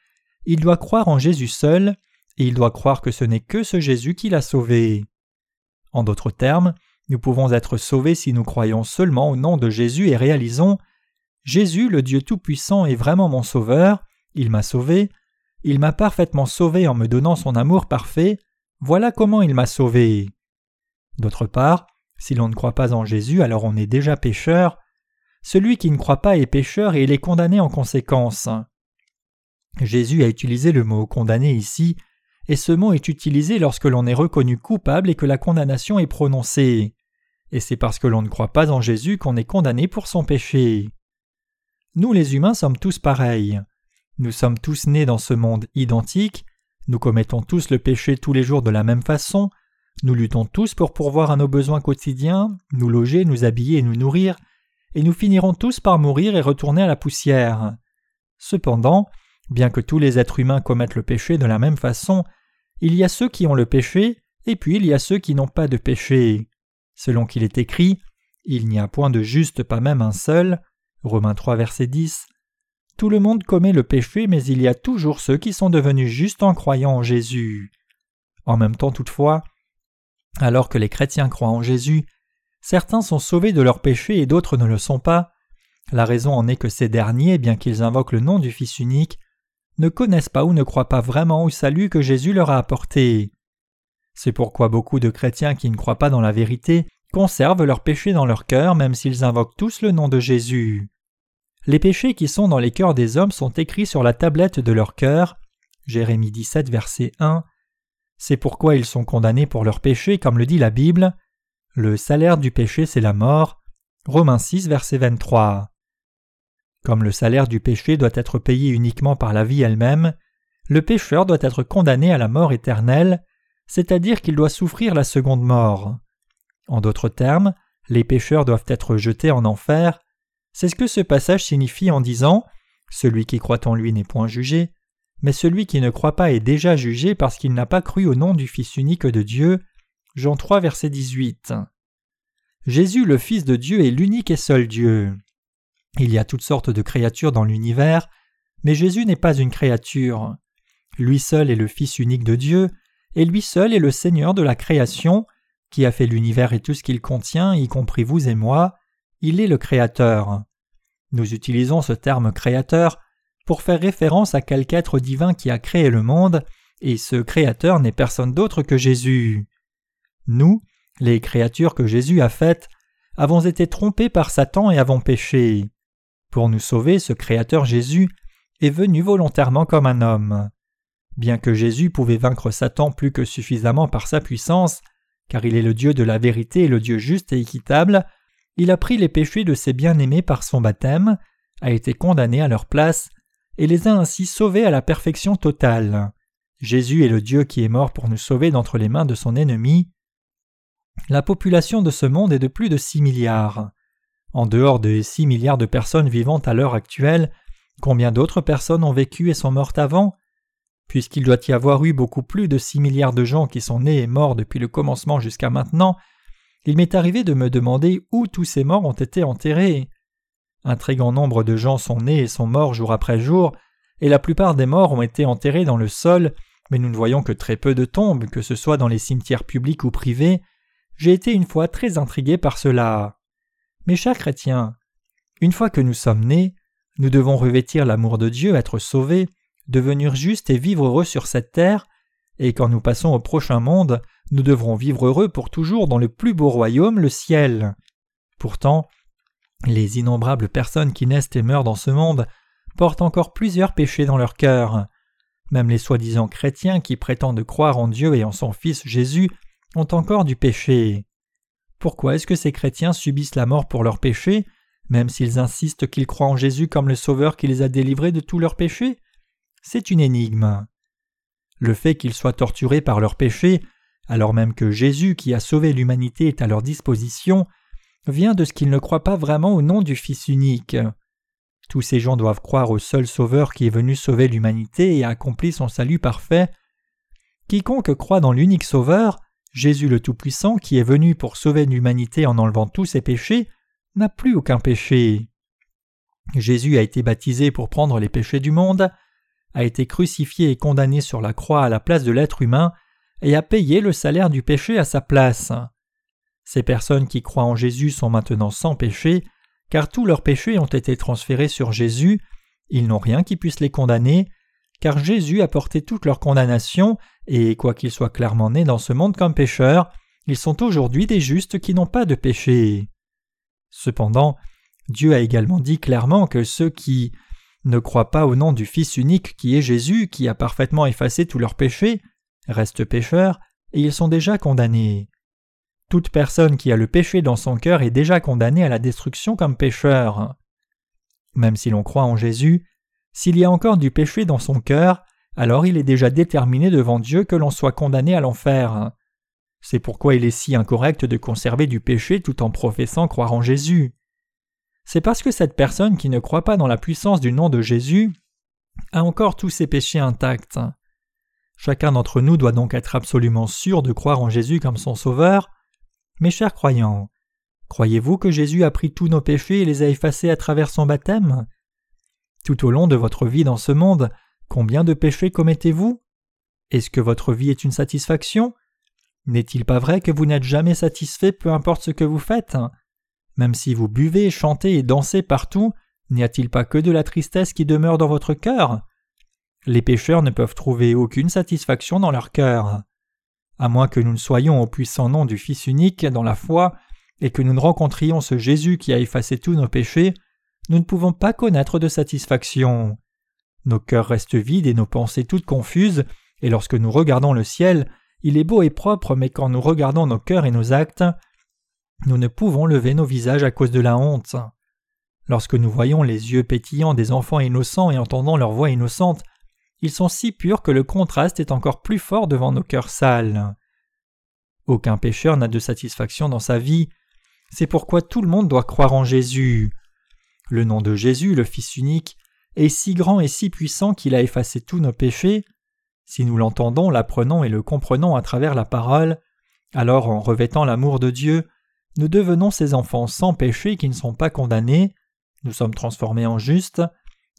il doit croire en Jésus seul, et il doit croire que ce n'est que ce Jésus qui l'a sauvé. En d'autres termes, nous pouvons être sauvés si nous croyons seulement au nom de Jésus et réalisons Jésus, le Dieu Tout-Puissant, est vraiment mon Sauveur, il m'a sauvé, il m'a parfaitement sauvé en me donnant son amour parfait, voilà comment il m'a sauvé. D'autre part, si l'on ne croit pas en Jésus, alors on est déjà pécheur, celui qui ne croit pas est pécheur et il est condamné en conséquence. Jésus a utilisé le mot condamné ici, et ce mot est utilisé lorsque l'on est reconnu coupable et que la condamnation est prononcée. Et c'est parce que l'on ne croit pas en Jésus qu'on est condamné pour son péché. Nous les humains sommes tous pareils. Nous sommes tous nés dans ce monde identique, nous commettons tous le péché tous les jours de la même façon, nous luttons tous pour pourvoir à nos besoins quotidiens, nous loger, nous habiller et nous nourrir, et nous finirons tous par mourir et retourner à la poussière. Cependant, bien que tous les êtres humains commettent le péché de la même façon, il y a ceux qui ont le péché, et puis il y a ceux qui n'ont pas de péché. Selon qu'il est écrit, il n'y a point de juste, pas même un seul. Romains 3, verset 10. Tout le monde commet le péché, mais il y a toujours ceux qui sont devenus justes en croyant en Jésus. En même temps, toutefois, alors que les chrétiens croient en Jésus, Certains sont sauvés de leurs péchés et d'autres ne le sont pas. La raison en est que ces derniers, bien qu'ils invoquent le nom du Fils unique, ne connaissent pas ou ne croient pas vraiment au salut que Jésus leur a apporté. C'est pourquoi beaucoup de chrétiens qui ne croient pas dans la vérité conservent leurs péchés dans leur cœur même s'ils invoquent tous le nom de Jésus. Les péchés qui sont dans les cœurs des hommes sont écrits sur la tablette de leur cœur. Jérémie 17, verset 1. C'est pourquoi ils sont condamnés pour leurs péchés, comme le dit la Bible. Le salaire du péché, c'est la mort. Romains 6, verset 23. Comme le salaire du péché doit être payé uniquement par la vie elle-même, le pécheur doit être condamné à la mort éternelle, c'est-à-dire qu'il doit souffrir la seconde mort. En d'autres termes, les pécheurs doivent être jetés en enfer. C'est ce que ce passage signifie en disant Celui qui croit en lui n'est point jugé, mais celui qui ne croit pas est déjà jugé parce qu'il n'a pas cru au nom du Fils unique de Dieu. Jean 3, verset 18. Jésus, le Fils de Dieu, est l'unique et seul Dieu. Il y a toutes sortes de créatures dans l'univers, mais Jésus n'est pas une créature. Lui seul est le Fils unique de Dieu, et lui seul est le Seigneur de la création, qui a fait l'univers et tout ce qu'il contient, y compris vous et moi. Il est le Créateur. Nous utilisons ce terme Créateur pour faire référence à quelque être divin qui a créé le monde, et ce Créateur n'est personne d'autre que Jésus. Nous, les créatures que Jésus a faites, avons été trompés par Satan et avons péché. Pour nous sauver, ce Créateur Jésus est venu volontairement comme un homme. Bien que Jésus pouvait vaincre Satan plus que suffisamment par sa puissance, car il est le Dieu de la vérité et le Dieu juste et équitable, il a pris les péchés de ses bien-aimés par son baptême, a été condamné à leur place, et les a ainsi sauvés à la perfection totale. Jésus est le Dieu qui est mort pour nous sauver d'entre les mains de son ennemi. La population de ce monde est de plus de six milliards. En dehors de six milliards de personnes vivant à l'heure actuelle, combien d'autres personnes ont vécu et sont mortes avant? Puisqu'il doit y avoir eu beaucoup plus de six milliards de gens qui sont nés et morts depuis le commencement jusqu'à maintenant, il m'est arrivé de me demander où tous ces morts ont été enterrés. Un très grand nombre de gens sont nés et sont morts jour après jour, et la plupart des morts ont été enterrés dans le sol, mais nous ne voyons que très peu de tombes, que ce soit dans les cimetières publics ou privés. J'ai été une fois très intrigué par cela. Mes chers chrétiens, une fois que nous sommes nés, nous devons revêtir l'amour de Dieu, être sauvés, devenir justes et vivre heureux sur cette terre, et quand nous passons au prochain monde, nous devrons vivre heureux pour toujours dans le plus beau royaume, le ciel. Pourtant, les innombrables personnes qui naissent et meurent dans ce monde portent encore plusieurs péchés dans leur cœur. Même les soi-disant chrétiens qui prétendent croire en Dieu et en son Fils Jésus ont encore du péché. Pourquoi est-ce que ces chrétiens subissent la mort pour leurs péchés, même s'ils insistent qu'ils croient en Jésus comme le Sauveur qui les a délivrés de tous leurs péchés? C'est une énigme. Le fait qu'ils soient torturés par leurs péchés, alors même que Jésus qui a sauvé l'humanité est à leur disposition, vient de ce qu'ils ne croient pas vraiment au nom du Fils unique. Tous ces gens doivent croire au seul Sauveur qui est venu sauver l'humanité et a accompli son salut parfait. Quiconque croit dans l'unique Sauveur, Jésus le Tout-Puissant qui est venu pour sauver l'humanité en enlevant tous ses péchés, n'a plus aucun péché. Jésus a été baptisé pour prendre les péchés du monde, a été crucifié et condamné sur la croix à la place de l'être humain et a payé le salaire du péché à sa place. Ces personnes qui croient en Jésus sont maintenant sans péché, car tous leurs péchés ont été transférés sur Jésus, ils n'ont rien qui puisse les condamner, car Jésus a porté toute leur condamnation, et quoiqu'ils soient clairement nés dans ce monde comme pécheurs, ils sont aujourd'hui des justes qui n'ont pas de péché. Cependant, Dieu a également dit clairement que ceux qui ne croient pas au nom du Fils unique qui est Jésus, qui a parfaitement effacé tous leurs péchés, restent pécheurs, et ils sont déjà condamnés. Toute personne qui a le péché dans son cœur est déjà condamnée à la destruction comme pécheur. Même si l'on croit en Jésus, s'il y a encore du péché dans son cœur, alors il est déjà déterminé devant Dieu que l'on soit condamné à l'enfer. C'est pourquoi il est si incorrect de conserver du péché tout en professant croire en Jésus c'est parce que cette personne qui ne croit pas dans la puissance du nom de Jésus a encore tous ses péchés intacts. Chacun d'entre nous doit donc être absolument sûr de croire en Jésus comme son Sauveur. Mes chers croyants, croyez-vous que Jésus a pris tous nos péchés et les a effacés à travers son baptême? Tout au long de votre vie dans ce monde, combien de péchés commettez-vous? Est-ce que votre vie est une satisfaction? N'est-il pas vrai que vous n'êtes jamais satisfait peu importe ce que vous faites? Même si vous buvez, chantez et dansez partout, n'y a-t-il pas que de la tristesse qui demeure dans votre cœur? Les pécheurs ne peuvent trouver aucune satisfaction dans leur cœur. À moins que nous ne soyons au puissant nom du Fils unique dans la foi et que nous ne rencontrions ce Jésus qui a effacé tous nos péchés, nous ne pouvons pas connaître de satisfaction. Nos cœurs restent vides et nos pensées toutes confuses, et lorsque nous regardons le ciel, il est beau et propre, mais quand nous regardons nos cœurs et nos actes, nous ne pouvons lever nos visages à cause de la honte. Lorsque nous voyons les yeux pétillants des enfants innocents et entendons leur voix innocente, ils sont si purs que le contraste est encore plus fort devant nos cœurs sales. Aucun pécheur n'a de satisfaction dans sa vie, c'est pourquoi tout le monde doit croire en Jésus. Le nom de Jésus, le Fils unique, est si grand et si puissant qu'il a effacé tous nos péchés. Si nous l'entendons, l'apprenons et le comprenons à travers la parole, alors en revêtant l'amour de Dieu, nous devenons ces enfants sans péché qui ne sont pas condamnés, nous sommes transformés en justes,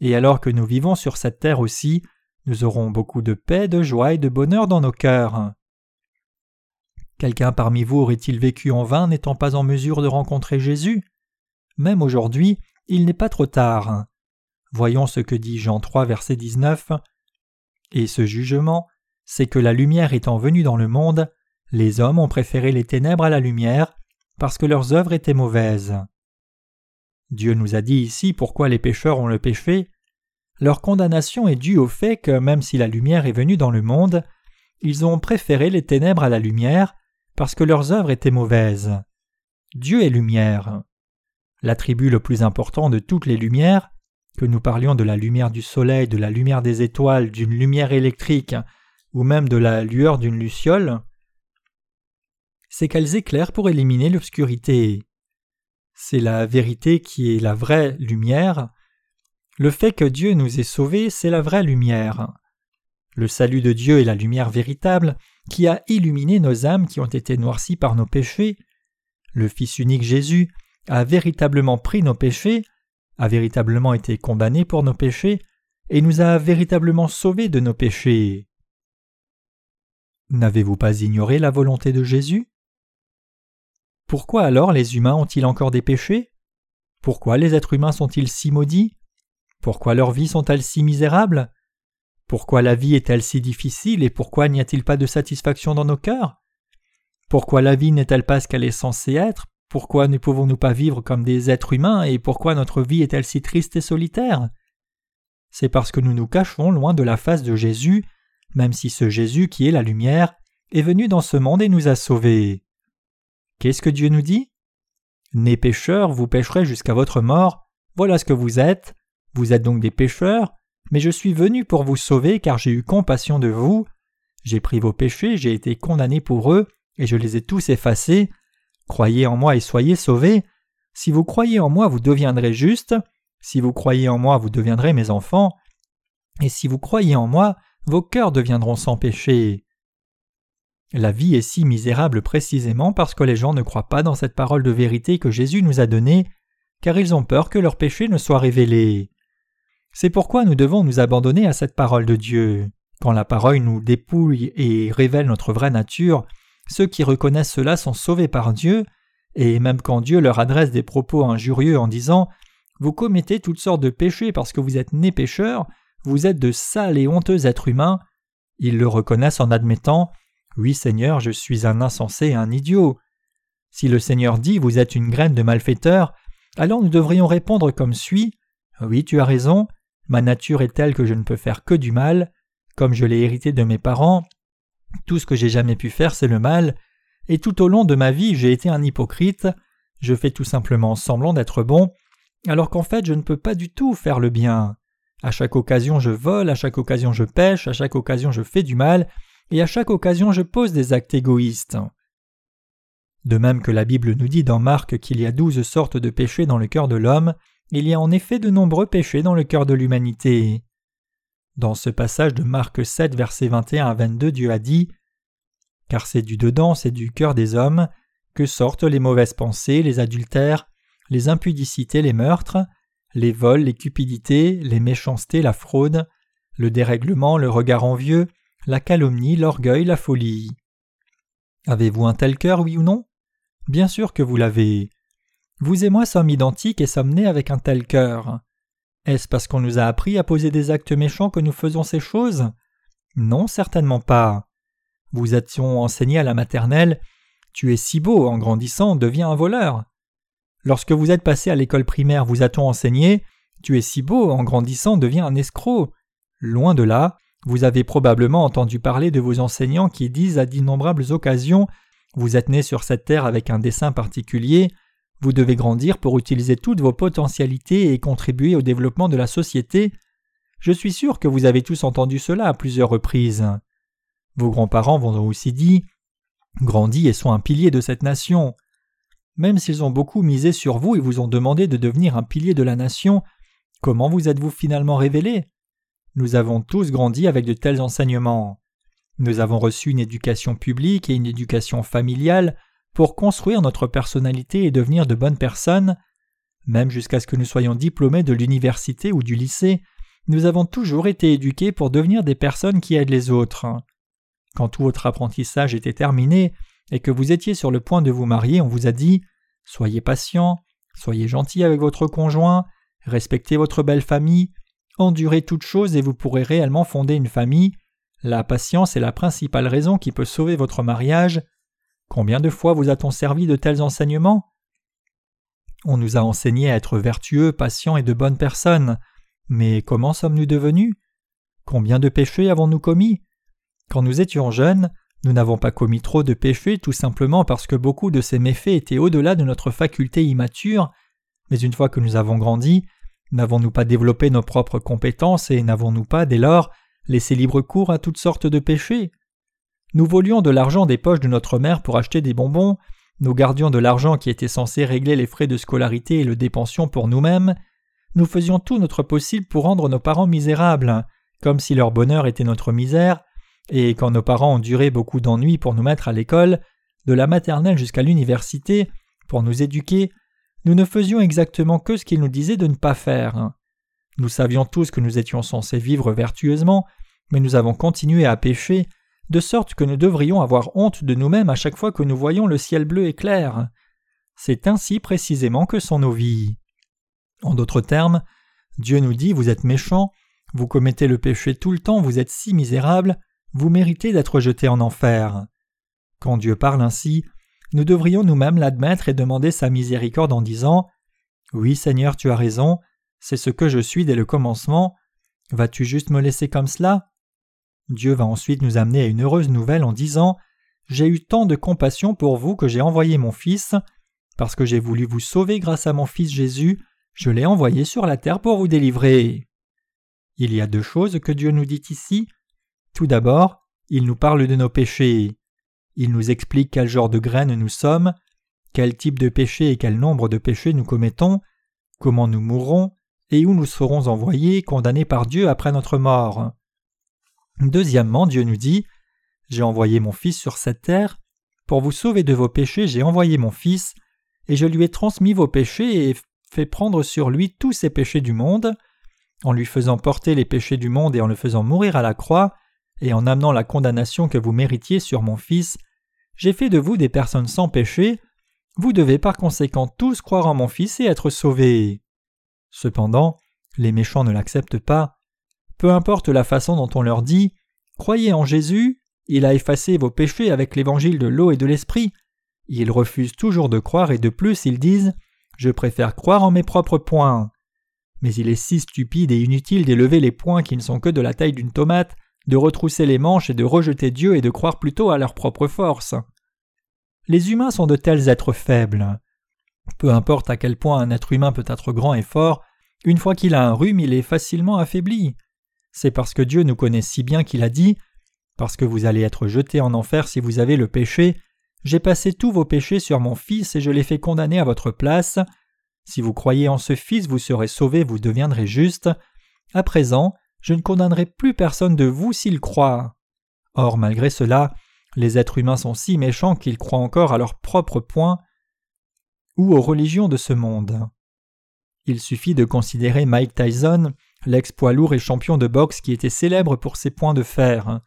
et alors que nous vivons sur cette terre aussi, nous aurons beaucoup de paix, de joie et de bonheur dans nos cœurs. Quelqu'un parmi vous aurait-il vécu en vain n'étant pas en mesure de rencontrer Jésus? Même aujourd'hui, il n'est pas trop tard. Voyons ce que dit Jean 3 verset 19. Et ce jugement, c'est que la lumière étant venue dans le monde, les hommes ont préféré les ténèbres à la lumière, parce que leurs œuvres étaient mauvaises. Dieu nous a dit ici pourquoi les pécheurs ont le péché. Leur condamnation est due au fait que même si la lumière est venue dans le monde, ils ont préféré les ténèbres à la lumière, parce que leurs œuvres étaient mauvaises. Dieu est lumière. L'attribut le plus important de toutes les lumières, que nous parlions de la lumière du soleil, de la lumière des étoiles, d'une lumière électrique, ou même de la lueur d'une luciole, c'est qu'elles éclairent pour éliminer l'obscurité. C'est la vérité qui est la vraie lumière. Le fait que Dieu nous ait sauvés, c'est la vraie lumière. Le salut de Dieu est la lumière véritable qui a illuminé nos âmes qui ont été noircies par nos péchés. Le Fils unique Jésus a véritablement pris nos péchés, a véritablement été condamné pour nos péchés, et nous a véritablement sauvés de nos péchés. N'avez-vous pas ignoré la volonté de Jésus? Pourquoi alors les humains ont-ils encore des péchés? Pourquoi les êtres humains sont-ils si maudits? Pourquoi leurs vies sont-elles si misérables? Pourquoi la vie est-elle si difficile et pourquoi n'y a-t-il pas de satisfaction dans nos cœurs? Pourquoi la vie n'est-elle pas ce qu'elle est censée être? Pourquoi ne pouvons-nous pas vivre comme des êtres humains et pourquoi notre vie est-elle si triste et solitaire? C'est parce que nous nous cachons loin de la face de Jésus, même si ce Jésus qui est la lumière est venu dans ce monde et nous a sauvés. Qu'est-ce que Dieu nous dit? Nés pécheurs, vous pécherez jusqu'à votre mort, voilà ce que vous êtes, vous êtes donc des pécheurs, mais je suis venu pour vous sauver car j'ai eu compassion de vous. J'ai pris vos péchés, j'ai été condamné pour eux, et je les ai tous effacés. Croyez en moi et soyez sauvés. Si vous croyez en moi, vous deviendrez justes. Si vous croyez en moi, vous deviendrez mes enfants. Et si vous croyez en moi, vos cœurs deviendront sans péché. La vie est si misérable précisément parce que les gens ne croient pas dans cette parole de vérité que Jésus nous a donnée, car ils ont peur que leurs péchés ne soient révélés. C'est pourquoi nous devons nous abandonner à cette parole de Dieu. Quand la parole nous dépouille et révèle notre vraie nature, ceux qui reconnaissent cela sont sauvés par Dieu, et même quand Dieu leur adresse des propos injurieux en disant Vous commettez toutes sortes de péchés parce que vous êtes nés pécheurs, vous êtes de sales et honteux êtres humains, ils le reconnaissent en admettant Oui, Seigneur, je suis un insensé et un idiot. Si le Seigneur dit Vous êtes une graine de malfaiteur, alors nous devrions répondre comme suit Oui, tu as raison, Ma nature est telle que je ne peux faire que du mal, comme je l'ai hérité de mes parents. Tout ce que j'ai jamais pu faire, c'est le mal, et tout au long de ma vie, j'ai été un hypocrite. Je fais tout simplement semblant d'être bon, alors qu'en fait, je ne peux pas du tout faire le bien. À chaque occasion, je vole, à chaque occasion, je pêche, à chaque occasion, je fais du mal, et à chaque occasion, je pose des actes égoïstes. De même que la Bible nous dit dans Marc qu'il y a douze sortes de péchés dans le cœur de l'homme, il y a en effet de nombreux péchés dans le cœur de l'humanité. Dans ce passage de Marc 7, versets 21 à 22, Dieu a dit Car c'est du dedans, c'est du cœur des hommes, que sortent les mauvaises pensées, les adultères, les impudicités, les meurtres, les vols, les cupidités, les méchancetés, la fraude, le dérèglement, le regard envieux, la calomnie, l'orgueil, la folie. Avez-vous un tel cœur, oui ou non? Bien sûr que vous l'avez. Vous et moi sommes identiques et sommes nés avec un tel cœur. Est-ce parce qu'on nous a appris à poser des actes méchants que nous faisons ces choses? Non, certainement pas. Vous a-t-on enseigné à la maternelle Tu es si beau, en grandissant, deviens un voleur. Lorsque vous êtes passé à l'école primaire, vous a-t-on enseigné Tu es si beau, en grandissant, deviens un escroc. Loin de là, vous avez probablement entendu parler de vos enseignants qui disent à d'innombrables occasions Vous êtes né sur cette terre avec un dessin particulier, vous devez grandir pour utiliser toutes vos potentialités et contribuer au développement de la société. Je suis sûr que vous avez tous entendu cela à plusieurs reprises. Vos grands-parents vous ont aussi dit Grandis et sois un pilier de cette nation. Même s'ils ont beaucoup misé sur vous et vous ont demandé de devenir un pilier de la nation, comment vous êtes-vous finalement révélé Nous avons tous grandi avec de tels enseignements. Nous avons reçu une éducation publique et une éducation familiale pour construire notre personnalité et devenir de bonnes personnes. Même jusqu'à ce que nous soyons diplômés de l'université ou du lycée, nous avons toujours été éduqués pour devenir des personnes qui aident les autres. Quand tout votre apprentissage était terminé et que vous étiez sur le point de vous marier, on vous a dit Soyez patient, soyez gentil avec votre conjoint, respectez votre belle famille, endurez toutes choses et vous pourrez réellement fonder une famille. La patience est la principale raison qui peut sauver votre mariage. Combien de fois vous a-t-on servi de tels enseignements? On nous a enseigné à être vertueux, patients et de bonnes personnes. Mais comment sommes-nous devenus? Combien de péchés avons-nous commis? Quand nous étions jeunes, nous n'avons pas commis trop de péchés tout simplement parce que beaucoup de ces méfaits étaient au-delà de notre faculté immature, mais une fois que nous avons grandi, n'avons-nous pas développé nos propres compétences et n'avons-nous pas, dès lors, laissé libre cours à toutes sortes de péchés? Nous volions de l'argent des poches de notre mère pour acheter des bonbons, nous gardions de l'argent qui était censé régler les frais de scolarité et le dépensions pour nous-mêmes, nous faisions tout notre possible pour rendre nos parents misérables, comme si leur bonheur était notre misère, et quand nos parents ont duré beaucoup d'ennuis pour nous mettre à l'école, de la maternelle jusqu'à l'université, pour nous éduquer, nous ne faisions exactement que ce qu'ils nous disaient de ne pas faire. Nous savions tous que nous étions censés vivre vertueusement, mais nous avons continué à pécher de sorte que nous devrions avoir honte de nous-mêmes à chaque fois que nous voyons le ciel bleu et clair. C'est ainsi précisément que sont nos vies. En d'autres termes, Dieu nous dit Vous êtes méchants, vous commettez le péché tout le temps, vous êtes si misérables, vous méritez d'être jetés en enfer. Quand Dieu parle ainsi, nous devrions nous-mêmes l'admettre et demander sa miséricorde en disant Oui, Seigneur, tu as raison, c'est ce que je suis dès le commencement. Vas-tu juste me laisser comme cela? Dieu va ensuite nous amener à une heureuse nouvelle en disant J'ai eu tant de compassion pour vous que j'ai envoyé mon Fils. Parce que j'ai voulu vous sauver grâce à mon Fils Jésus, je l'ai envoyé sur la terre pour vous délivrer. Il y a deux choses que Dieu nous dit ici. Tout d'abord, il nous parle de nos péchés. Il nous explique quel genre de graines nous sommes, quel type de péché et quel nombre de péchés nous commettons, comment nous mourrons, et où nous serons envoyés, condamnés par Dieu après notre mort. Deuxièmement, Dieu nous dit J'ai envoyé mon Fils sur cette terre. Pour vous sauver de vos péchés, j'ai envoyé mon Fils, et je lui ai transmis vos péchés et fait prendre sur lui tous ces péchés du monde. En lui faisant porter les péchés du monde et en le faisant mourir à la croix, et en amenant la condamnation que vous méritiez sur mon Fils, j'ai fait de vous des personnes sans péché. Vous devez par conséquent tous croire en mon Fils et être sauvés. Cependant, les méchants ne l'acceptent pas, peu importe la façon dont on leur dit Croyez en Jésus, il a effacé vos péchés avec l'évangile de l'eau et de l'esprit. Ils refusent toujours de croire et de plus ils disent Je préfère croire en mes propres points. Mais il est si stupide et inutile d'élever les poings qui ne sont que de la taille d'une tomate, de retrousser les manches et de rejeter Dieu et de croire plutôt à leur propre force. Les humains sont de tels êtres faibles. Peu importe à quel point un être humain peut être grand et fort, une fois qu'il a un rhume, il est facilement affaibli. C'est parce que Dieu nous connaît si bien qu'il a dit Parce que vous allez être jetés en enfer si vous avez le péché, j'ai passé tous vos péchés sur mon Fils et je l'ai fait condamner à votre place. Si vous croyez en ce Fils, vous serez sauvés, vous deviendrez justes. À présent, je ne condamnerai plus personne de vous s'il croit. Or, malgré cela, les êtres humains sont si méchants qu'ils croient encore à leur propre point ou aux religions de ce monde. Il suffit de considérer Mike Tyson, l'ex-poids lourd et champion de boxe qui était célèbre pour ses points de fer.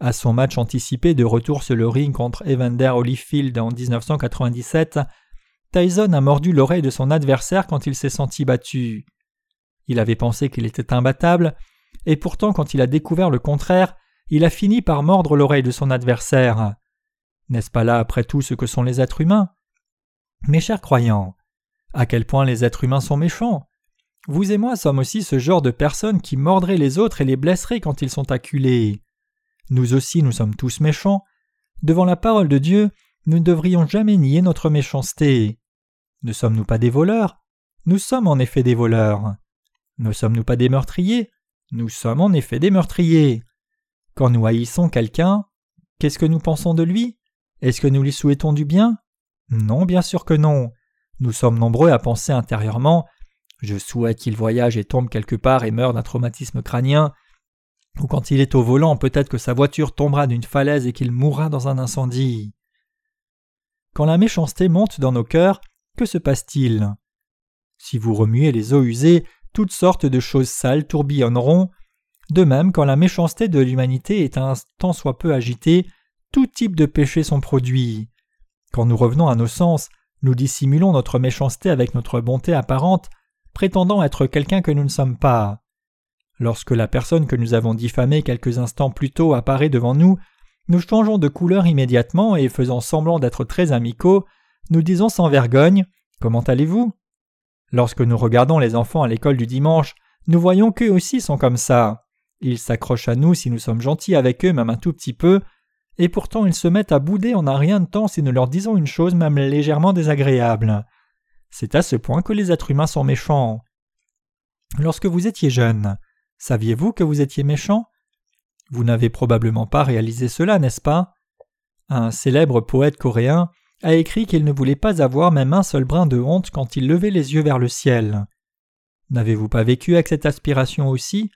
À son match anticipé de retour sur le ring contre Evander Holyfield en 1997, Tyson a mordu l'oreille de son adversaire quand il s'est senti battu. Il avait pensé qu'il était imbattable, et pourtant quand il a découvert le contraire, il a fini par mordre l'oreille de son adversaire. N'est-ce pas là après tout ce que sont les êtres humains? Mes chers croyants, à quel point les êtres humains sont méchants? Vous et moi sommes aussi ce genre de personnes qui mordraient les autres et les blesseraient quand ils sont acculés. Nous aussi nous sommes tous méchants. Devant la parole de Dieu, nous ne devrions jamais nier notre méchanceté. Ne sommes-nous pas des voleurs? Nous sommes en effet des voleurs. Ne sommes-nous pas des meurtriers? Nous sommes en effet des meurtriers. Quand nous haïssons quelqu'un, qu'est-ce que nous pensons de lui? Est-ce que nous lui souhaitons du bien? Non, bien sûr que non. Nous sommes nombreux à penser intérieurement Je souhaite qu'il voyage et tombe quelque part et meure d'un traumatisme crânien. Ou quand il est au volant, peut-être que sa voiture tombera d'une falaise et qu'il mourra dans un incendie. Quand la méchanceté monte dans nos cœurs, que se passe-t-il? Si vous remuez les eaux usées, toutes sortes de choses sales tourbillonneront. De même, quand la méchanceté de l'humanité est un tant soit peu agitée, tout type de péchés sont produits. Quand nous revenons à nos sens, nous dissimulons notre méchanceté avec notre bonté apparente, prétendant être quelqu'un que nous ne sommes pas. Lorsque la personne que nous avons diffamée quelques instants plus tôt apparaît devant nous, nous changeons de couleur immédiatement et faisant semblant d'être très amicaux, nous disons sans vergogne Comment allez-vous? Lorsque nous regardons les enfants à l'école du dimanche, nous voyons qu'eux aussi sont comme ça. Ils s'accrochent à nous si nous sommes gentils avec eux même un tout petit peu, et pourtant ils se mettent à bouder en un rien de temps si nous leur disons une chose même légèrement désagréable. C'est à ce point que les êtres humains sont méchants. Lorsque vous étiez jeune, saviez-vous que vous étiez méchant? Vous n'avez probablement pas réalisé cela, n'est-ce pas? Un célèbre poète coréen a écrit qu'il ne voulait pas avoir même un seul brin de honte quand il levait les yeux vers le ciel. N'avez-vous pas vécu avec cette aspiration aussi?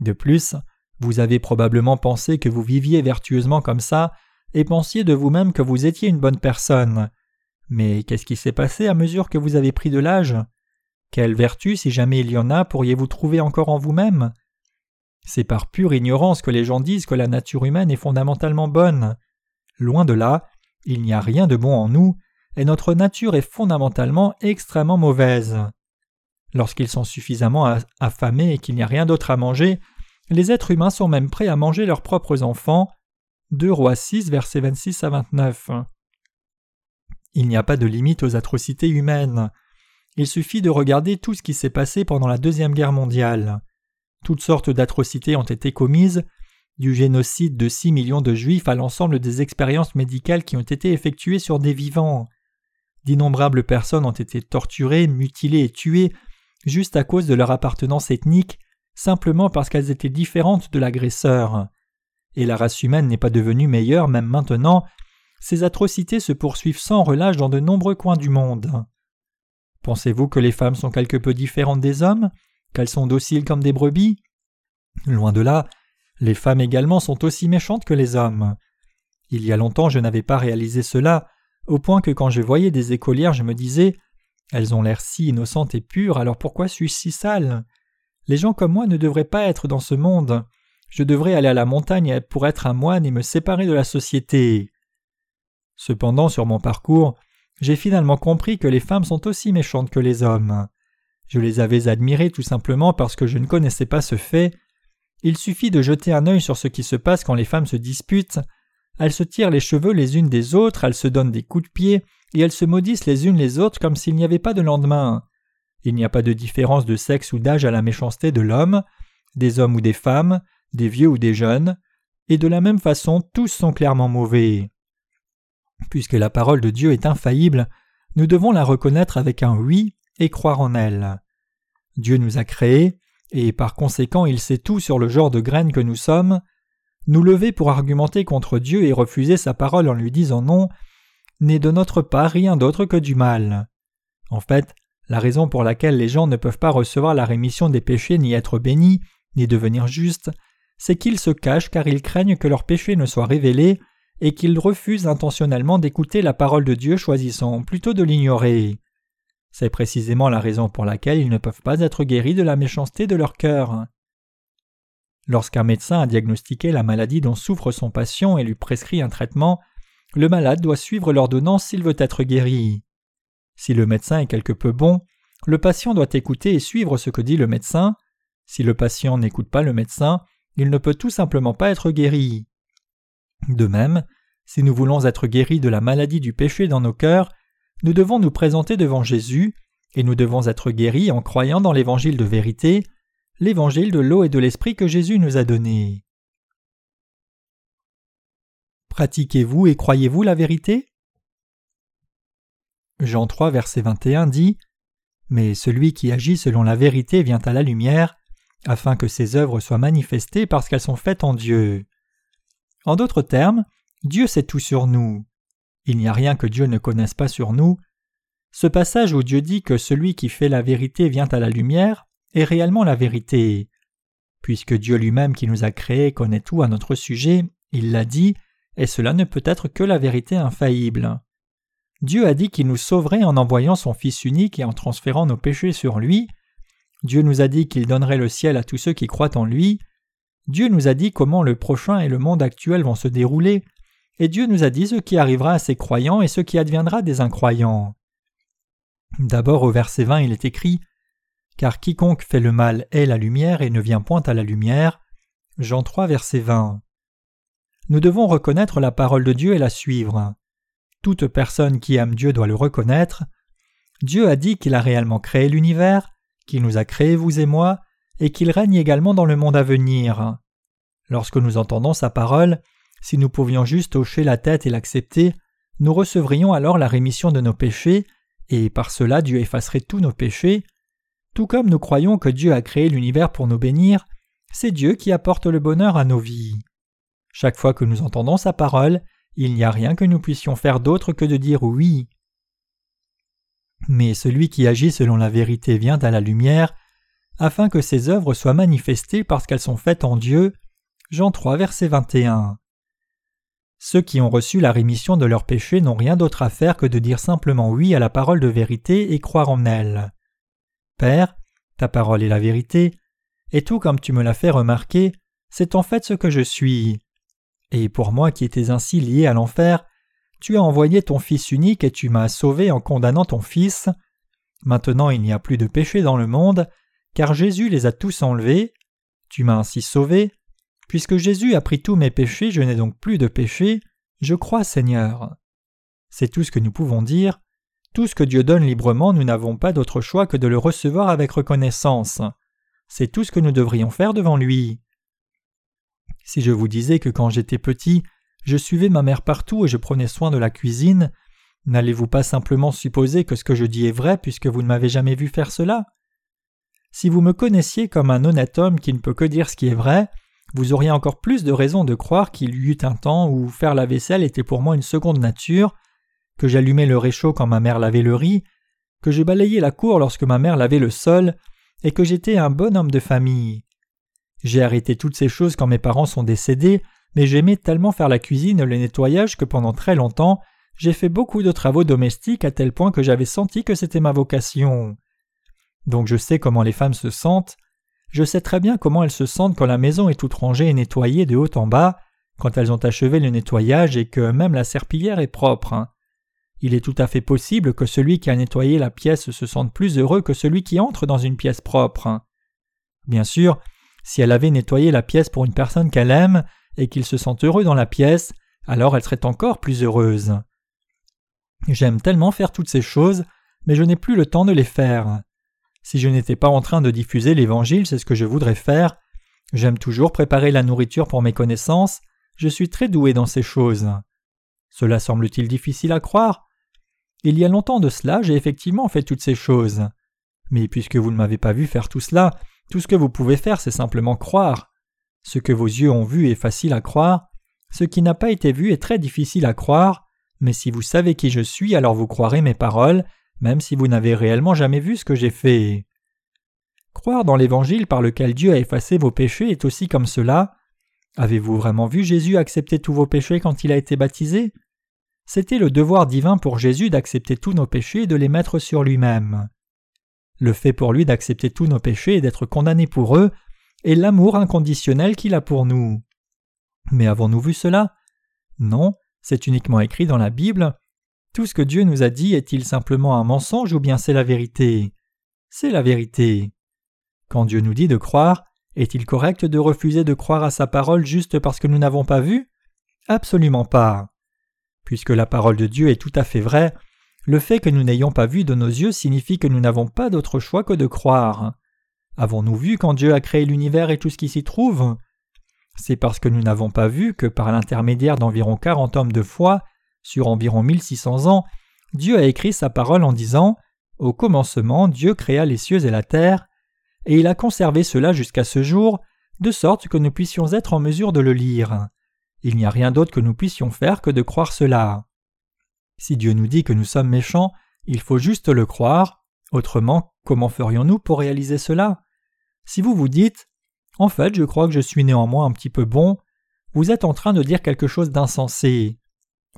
De plus, vous avez probablement pensé que vous viviez vertueusement comme ça, et pensiez de vous-même que vous étiez une bonne personne. Mais qu'est-ce qui s'est passé à mesure que vous avez pris de l'âge? Quelle vertu, si jamais il y en a, pourriez-vous trouver encore en vous-même? C'est par pure ignorance que les gens disent que la nature humaine est fondamentalement bonne. Loin de là, il n'y a rien de bon en nous, et notre nature est fondamentalement extrêmement mauvaise. Lorsqu'ils sont suffisamment affamés et qu'il n'y a rien d'autre à manger, les êtres humains sont même prêts à manger leurs propres enfants. 2 Rois 6, versets 26 à 29. Il n'y a pas de limite aux atrocités humaines. Il suffit de regarder tout ce qui s'est passé pendant la Deuxième Guerre mondiale. Toutes sortes d'atrocités ont été commises, du génocide de 6 millions de juifs à l'ensemble des expériences médicales qui ont été effectuées sur des vivants. D'innombrables personnes ont été torturées, mutilées et tuées juste à cause de leur appartenance ethnique, simplement parce qu'elles étaient différentes de l'agresseur. Et la race humaine n'est pas devenue meilleure même maintenant, ces atrocités se poursuivent sans relâche dans de nombreux coins du monde. Pensez-vous que les femmes sont quelque peu différentes des hommes, qu'elles sont dociles comme des brebis? Loin de là, les femmes également sont aussi méchantes que les hommes. Il y a longtemps je n'avais pas réalisé cela, au point que quand je voyais des écolières je me disais Elles ont l'air si innocentes et pures, alors pourquoi suis-je si sale? Les gens comme moi ne devraient pas être dans ce monde. Je devrais aller à la montagne pour être un moine et me séparer de la société. Cependant, sur mon parcours, j'ai finalement compris que les femmes sont aussi méchantes que les hommes. Je les avais admirées tout simplement parce que je ne connaissais pas ce fait, il suffit de jeter un œil sur ce qui se passe quand les femmes se disputent. Elles se tirent les cheveux les unes des autres, elles se donnent des coups de pied, et elles se maudissent les unes les autres comme s'il n'y avait pas de lendemain. Il n'y a pas de différence de sexe ou d'âge à la méchanceté de l'homme, des hommes ou des femmes, des vieux ou des jeunes, et de la même façon tous sont clairement mauvais. Puisque la parole de Dieu est infaillible, nous devons la reconnaître avec un oui et croire en elle. Dieu nous a créés, et par conséquent il sait tout sur le genre de graines que nous sommes, nous lever pour argumenter contre Dieu et refuser sa parole en lui disant non n'est de notre part rien d'autre que du mal. En fait, la raison pour laquelle les gens ne peuvent pas recevoir la rémission des péchés ni être bénis, ni devenir justes, c'est qu'ils se cachent car ils craignent que leurs péchés ne soient révélés et qu'ils refusent intentionnellement d'écouter la parole de Dieu choisissant plutôt de l'ignorer. C'est précisément la raison pour laquelle ils ne peuvent pas être guéris de la méchanceté de leur cœur. Lorsqu'un médecin a diagnostiqué la maladie dont souffre son patient et lui prescrit un traitement, le malade doit suivre l'ordonnance s'il veut être guéri. Si le médecin est quelque peu bon, le patient doit écouter et suivre ce que dit le médecin. Si le patient n'écoute pas le médecin, il ne peut tout simplement pas être guéri. De même, si nous voulons être guéris de la maladie du péché dans nos cœurs, nous devons nous présenter devant Jésus, et nous devons être guéris en croyant dans l'évangile de vérité, l'évangile de l'eau et de l'esprit que Jésus nous a donné. Pratiquez-vous et croyez-vous la vérité? Jean 3 verset 21 dit Mais celui qui agit selon la vérité vient à la lumière, afin que ses œuvres soient manifestées parce qu'elles sont faites en Dieu. En d'autres termes, Dieu sait tout sur nous. Il n'y a rien que Dieu ne connaisse pas sur nous. Ce passage où Dieu dit que celui qui fait la vérité vient à la lumière est réellement la vérité. Puisque Dieu lui-même qui nous a créés connaît tout à notre sujet, il l'a dit, et cela ne peut être que la vérité infaillible. Dieu a dit qu'il nous sauverait en envoyant son Fils unique et en transférant nos péchés sur lui. Dieu nous a dit qu'il donnerait le ciel à tous ceux qui croient en lui. Dieu nous a dit comment le prochain et le monde actuel vont se dérouler, et Dieu nous a dit ce qui arrivera à ses croyants et ce qui adviendra des incroyants. D'abord au verset 20 il est écrit Car quiconque fait le mal est la lumière et ne vient point à la lumière. Jean 3 verset 20. Nous devons reconnaître la parole de Dieu et la suivre. Toute personne qui aime Dieu doit le reconnaître. Dieu a dit qu'il a réellement créé l'univers, qu'il nous a créés vous et moi, et qu'il règne également dans le monde à venir. Lorsque nous entendons sa parole, si nous pouvions juste hocher la tête et l'accepter, nous recevrions alors la rémission de nos péchés, et par cela Dieu effacerait tous nos péchés. Tout comme nous croyons que Dieu a créé l'univers pour nous bénir, c'est Dieu qui apporte le bonheur à nos vies. Chaque fois que nous entendons sa parole, il n'y a rien que nous puissions faire d'autre que de dire oui. Mais celui qui agit selon la vérité vient à la lumière, afin que ses œuvres soient manifestées parce qu'elles sont faites en Dieu. Jean 3, verset 21. Ceux qui ont reçu la rémission de leurs péchés n'ont rien d'autre à faire que de dire simplement oui à la parole de vérité et croire en elle. Père, ta parole est la vérité, et tout comme tu me l'as fait remarquer, c'est en fait ce que je suis. Et pour moi qui étais ainsi lié à l'enfer, tu as envoyé ton Fils unique et tu m'as sauvé en condamnant ton Fils. Maintenant il n'y a plus de péché dans le monde, car Jésus les a tous enlevés. Tu m'as ainsi sauvé. Puisque Jésus a pris tous mes péchés, je n'ai donc plus de péché. Je crois, Seigneur. C'est tout ce que nous pouvons dire. Tout ce que Dieu donne librement, nous n'avons pas d'autre choix que de le recevoir avec reconnaissance. C'est tout ce que nous devrions faire devant lui. Si je vous disais que quand j'étais petit, je suivais ma mère partout et je prenais soin de la cuisine, n'allez-vous pas simplement supposer que ce que je dis est vrai puisque vous ne m'avez jamais vu faire cela? Si vous me connaissiez comme un honnête homme qui ne peut que dire ce qui est vrai, vous auriez encore plus de raisons de croire qu'il y eut un temps où faire la vaisselle était pour moi une seconde nature, que j'allumais le réchaud quand ma mère lavait le riz, que je balayais la cour lorsque ma mère lavait le sol, et que j'étais un bon homme de famille. J'ai arrêté toutes ces choses quand mes parents sont décédés, mais j'aimais tellement faire la cuisine et le nettoyage que pendant très longtemps j'ai fait beaucoup de travaux domestiques à tel point que j'avais senti que c'était ma vocation. Donc je sais comment les femmes se sentent, je sais très bien comment elles se sentent quand la maison est toute rangée et nettoyée de haut en bas, quand elles ont achevé le nettoyage et que même la serpillière est propre. Il est tout à fait possible que celui qui a nettoyé la pièce se sente plus heureux que celui qui entre dans une pièce propre. Bien sûr, si elle avait nettoyé la pièce pour une personne qu'elle aime et qu'il se sent heureux dans la pièce, alors elle serait encore plus heureuse. J'aime tellement faire toutes ces choses, mais je n'ai plus le temps de les faire. Si je n'étais pas en train de diffuser l'Évangile, c'est ce que je voudrais faire. J'aime toujours préparer la nourriture pour mes connaissances, je suis très doué dans ces choses. Cela semble-t-il difficile à croire Il y a longtemps de cela, j'ai effectivement fait toutes ces choses. Mais puisque vous ne m'avez pas vu faire tout cela, tout ce que vous pouvez faire, c'est simplement croire. Ce que vos yeux ont vu est facile à croire, ce qui n'a pas été vu est très difficile à croire, mais si vous savez qui je suis, alors vous croirez mes paroles, même si vous n'avez réellement jamais vu ce que j'ai fait. Croire dans l'Évangile par lequel Dieu a effacé vos péchés est aussi comme cela. Avez-vous vraiment vu Jésus accepter tous vos péchés quand il a été baptisé? C'était le devoir divin pour Jésus d'accepter tous nos péchés et de les mettre sur lui-même. Le fait pour lui d'accepter tous nos péchés et d'être condamné pour eux est l'amour inconditionnel qu'il a pour nous. Mais avons-nous vu cela? Non, c'est uniquement écrit dans la Bible. Tout ce que Dieu nous a dit est-il simplement un mensonge ou bien c'est la vérité? C'est la vérité. Quand Dieu nous dit de croire, Est-il correct de refuser de croire à sa parole juste parce que nous n'avons pas vu? Absolument pas. Puisque la parole de Dieu est tout à fait vraie, le fait que nous n'ayons pas vu de nos yeux signifie que nous n'avons pas d'autre choix que de croire. Avons-nous vu quand Dieu a créé l'univers et tout ce qui s'y trouve? C'est parce que nous n'avons pas vu que par l'intermédiaire d'environ quarante hommes de foi, sur environ 1600 ans, Dieu a écrit sa parole en disant Au commencement, Dieu créa les cieux et la terre, et il a conservé cela jusqu'à ce jour, de sorte que nous puissions être en mesure de le lire. Il n'y a rien d'autre que nous puissions faire que de croire cela. Si Dieu nous dit que nous sommes méchants, il faut juste le croire, autrement comment ferions-nous pour réaliser cela? Si vous vous dites En fait je crois que je suis néanmoins un petit peu bon, vous êtes en train de dire quelque chose d'insensé.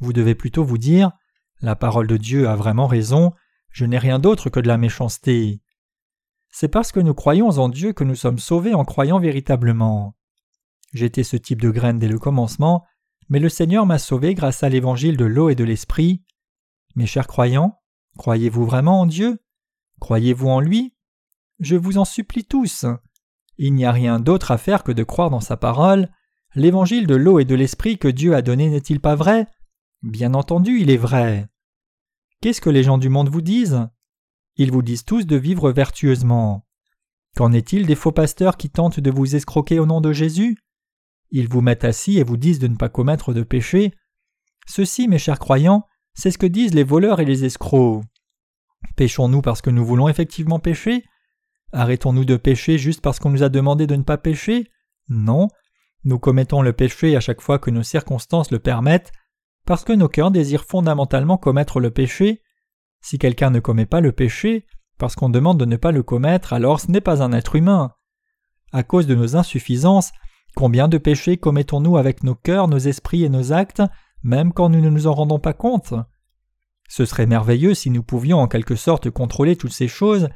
Vous devez plutôt vous dire La parole de Dieu a vraiment raison, je n'ai rien d'autre que de la méchanceté. C'est parce que nous croyons en Dieu que nous sommes sauvés en croyant véritablement. J'étais ce type de graine dès le commencement, mais le Seigneur m'a sauvé grâce à l'évangile de l'eau et de l'esprit. Mes chers croyants, croyez-vous vraiment en Dieu? Croyez-vous en lui? Je vous en supplie tous. Il n'y a rien d'autre à faire que de croire dans sa parole. L'évangile de l'eau et de l'esprit que Dieu a donné n'est-il pas vrai? Bien entendu, il est vrai. Qu'est-ce que les gens du monde vous disent? Ils vous disent tous de vivre vertueusement. Qu'en est-il des faux pasteurs qui tentent de vous escroquer au nom de Jésus? Ils vous mettent assis et vous disent de ne pas commettre de péché. Ceci, mes chers croyants, c'est ce que disent les voleurs et les escrocs. Péchons-nous parce que nous voulons effectivement pécher? Arrêtons-nous de pécher juste parce qu'on nous a demandé de ne pas pécher? Non. Nous commettons le péché à chaque fois que nos circonstances le permettent, parce que nos cœurs désirent fondamentalement commettre le péché. Si quelqu'un ne commet pas le péché, parce qu'on demande de ne pas le commettre, alors ce n'est pas un être humain. À cause de nos insuffisances, Combien de péchés commettons-nous avec nos cœurs, nos esprits et nos actes, même quand nous ne nous en rendons pas compte? Ce serait merveilleux si nous pouvions en quelque sorte contrôler toutes ces choses,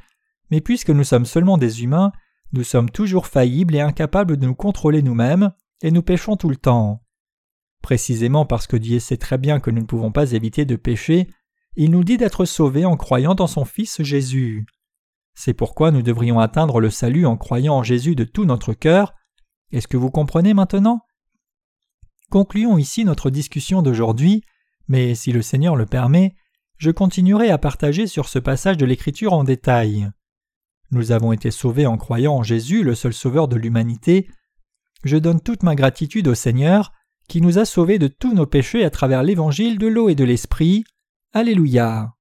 mais puisque nous sommes seulement des humains, nous sommes toujours faillibles et incapables de nous contrôler nous-mêmes, et nous péchons tout le temps. Précisément parce que Dieu sait très bien que nous ne pouvons pas éviter de pécher, il nous dit d'être sauvés en croyant dans son Fils Jésus. C'est pourquoi nous devrions atteindre le salut en croyant en Jésus de tout notre cœur, est-ce que vous comprenez maintenant? Concluons ici notre discussion d'aujourd'hui, mais si le Seigneur le permet, je continuerai à partager sur ce passage de l'Écriture en détail. Nous avons été sauvés en croyant en Jésus, le seul sauveur de l'humanité. Je donne toute ma gratitude au Seigneur, qui nous a sauvés de tous nos péchés à travers l'évangile de l'eau et de l'esprit. Alléluia.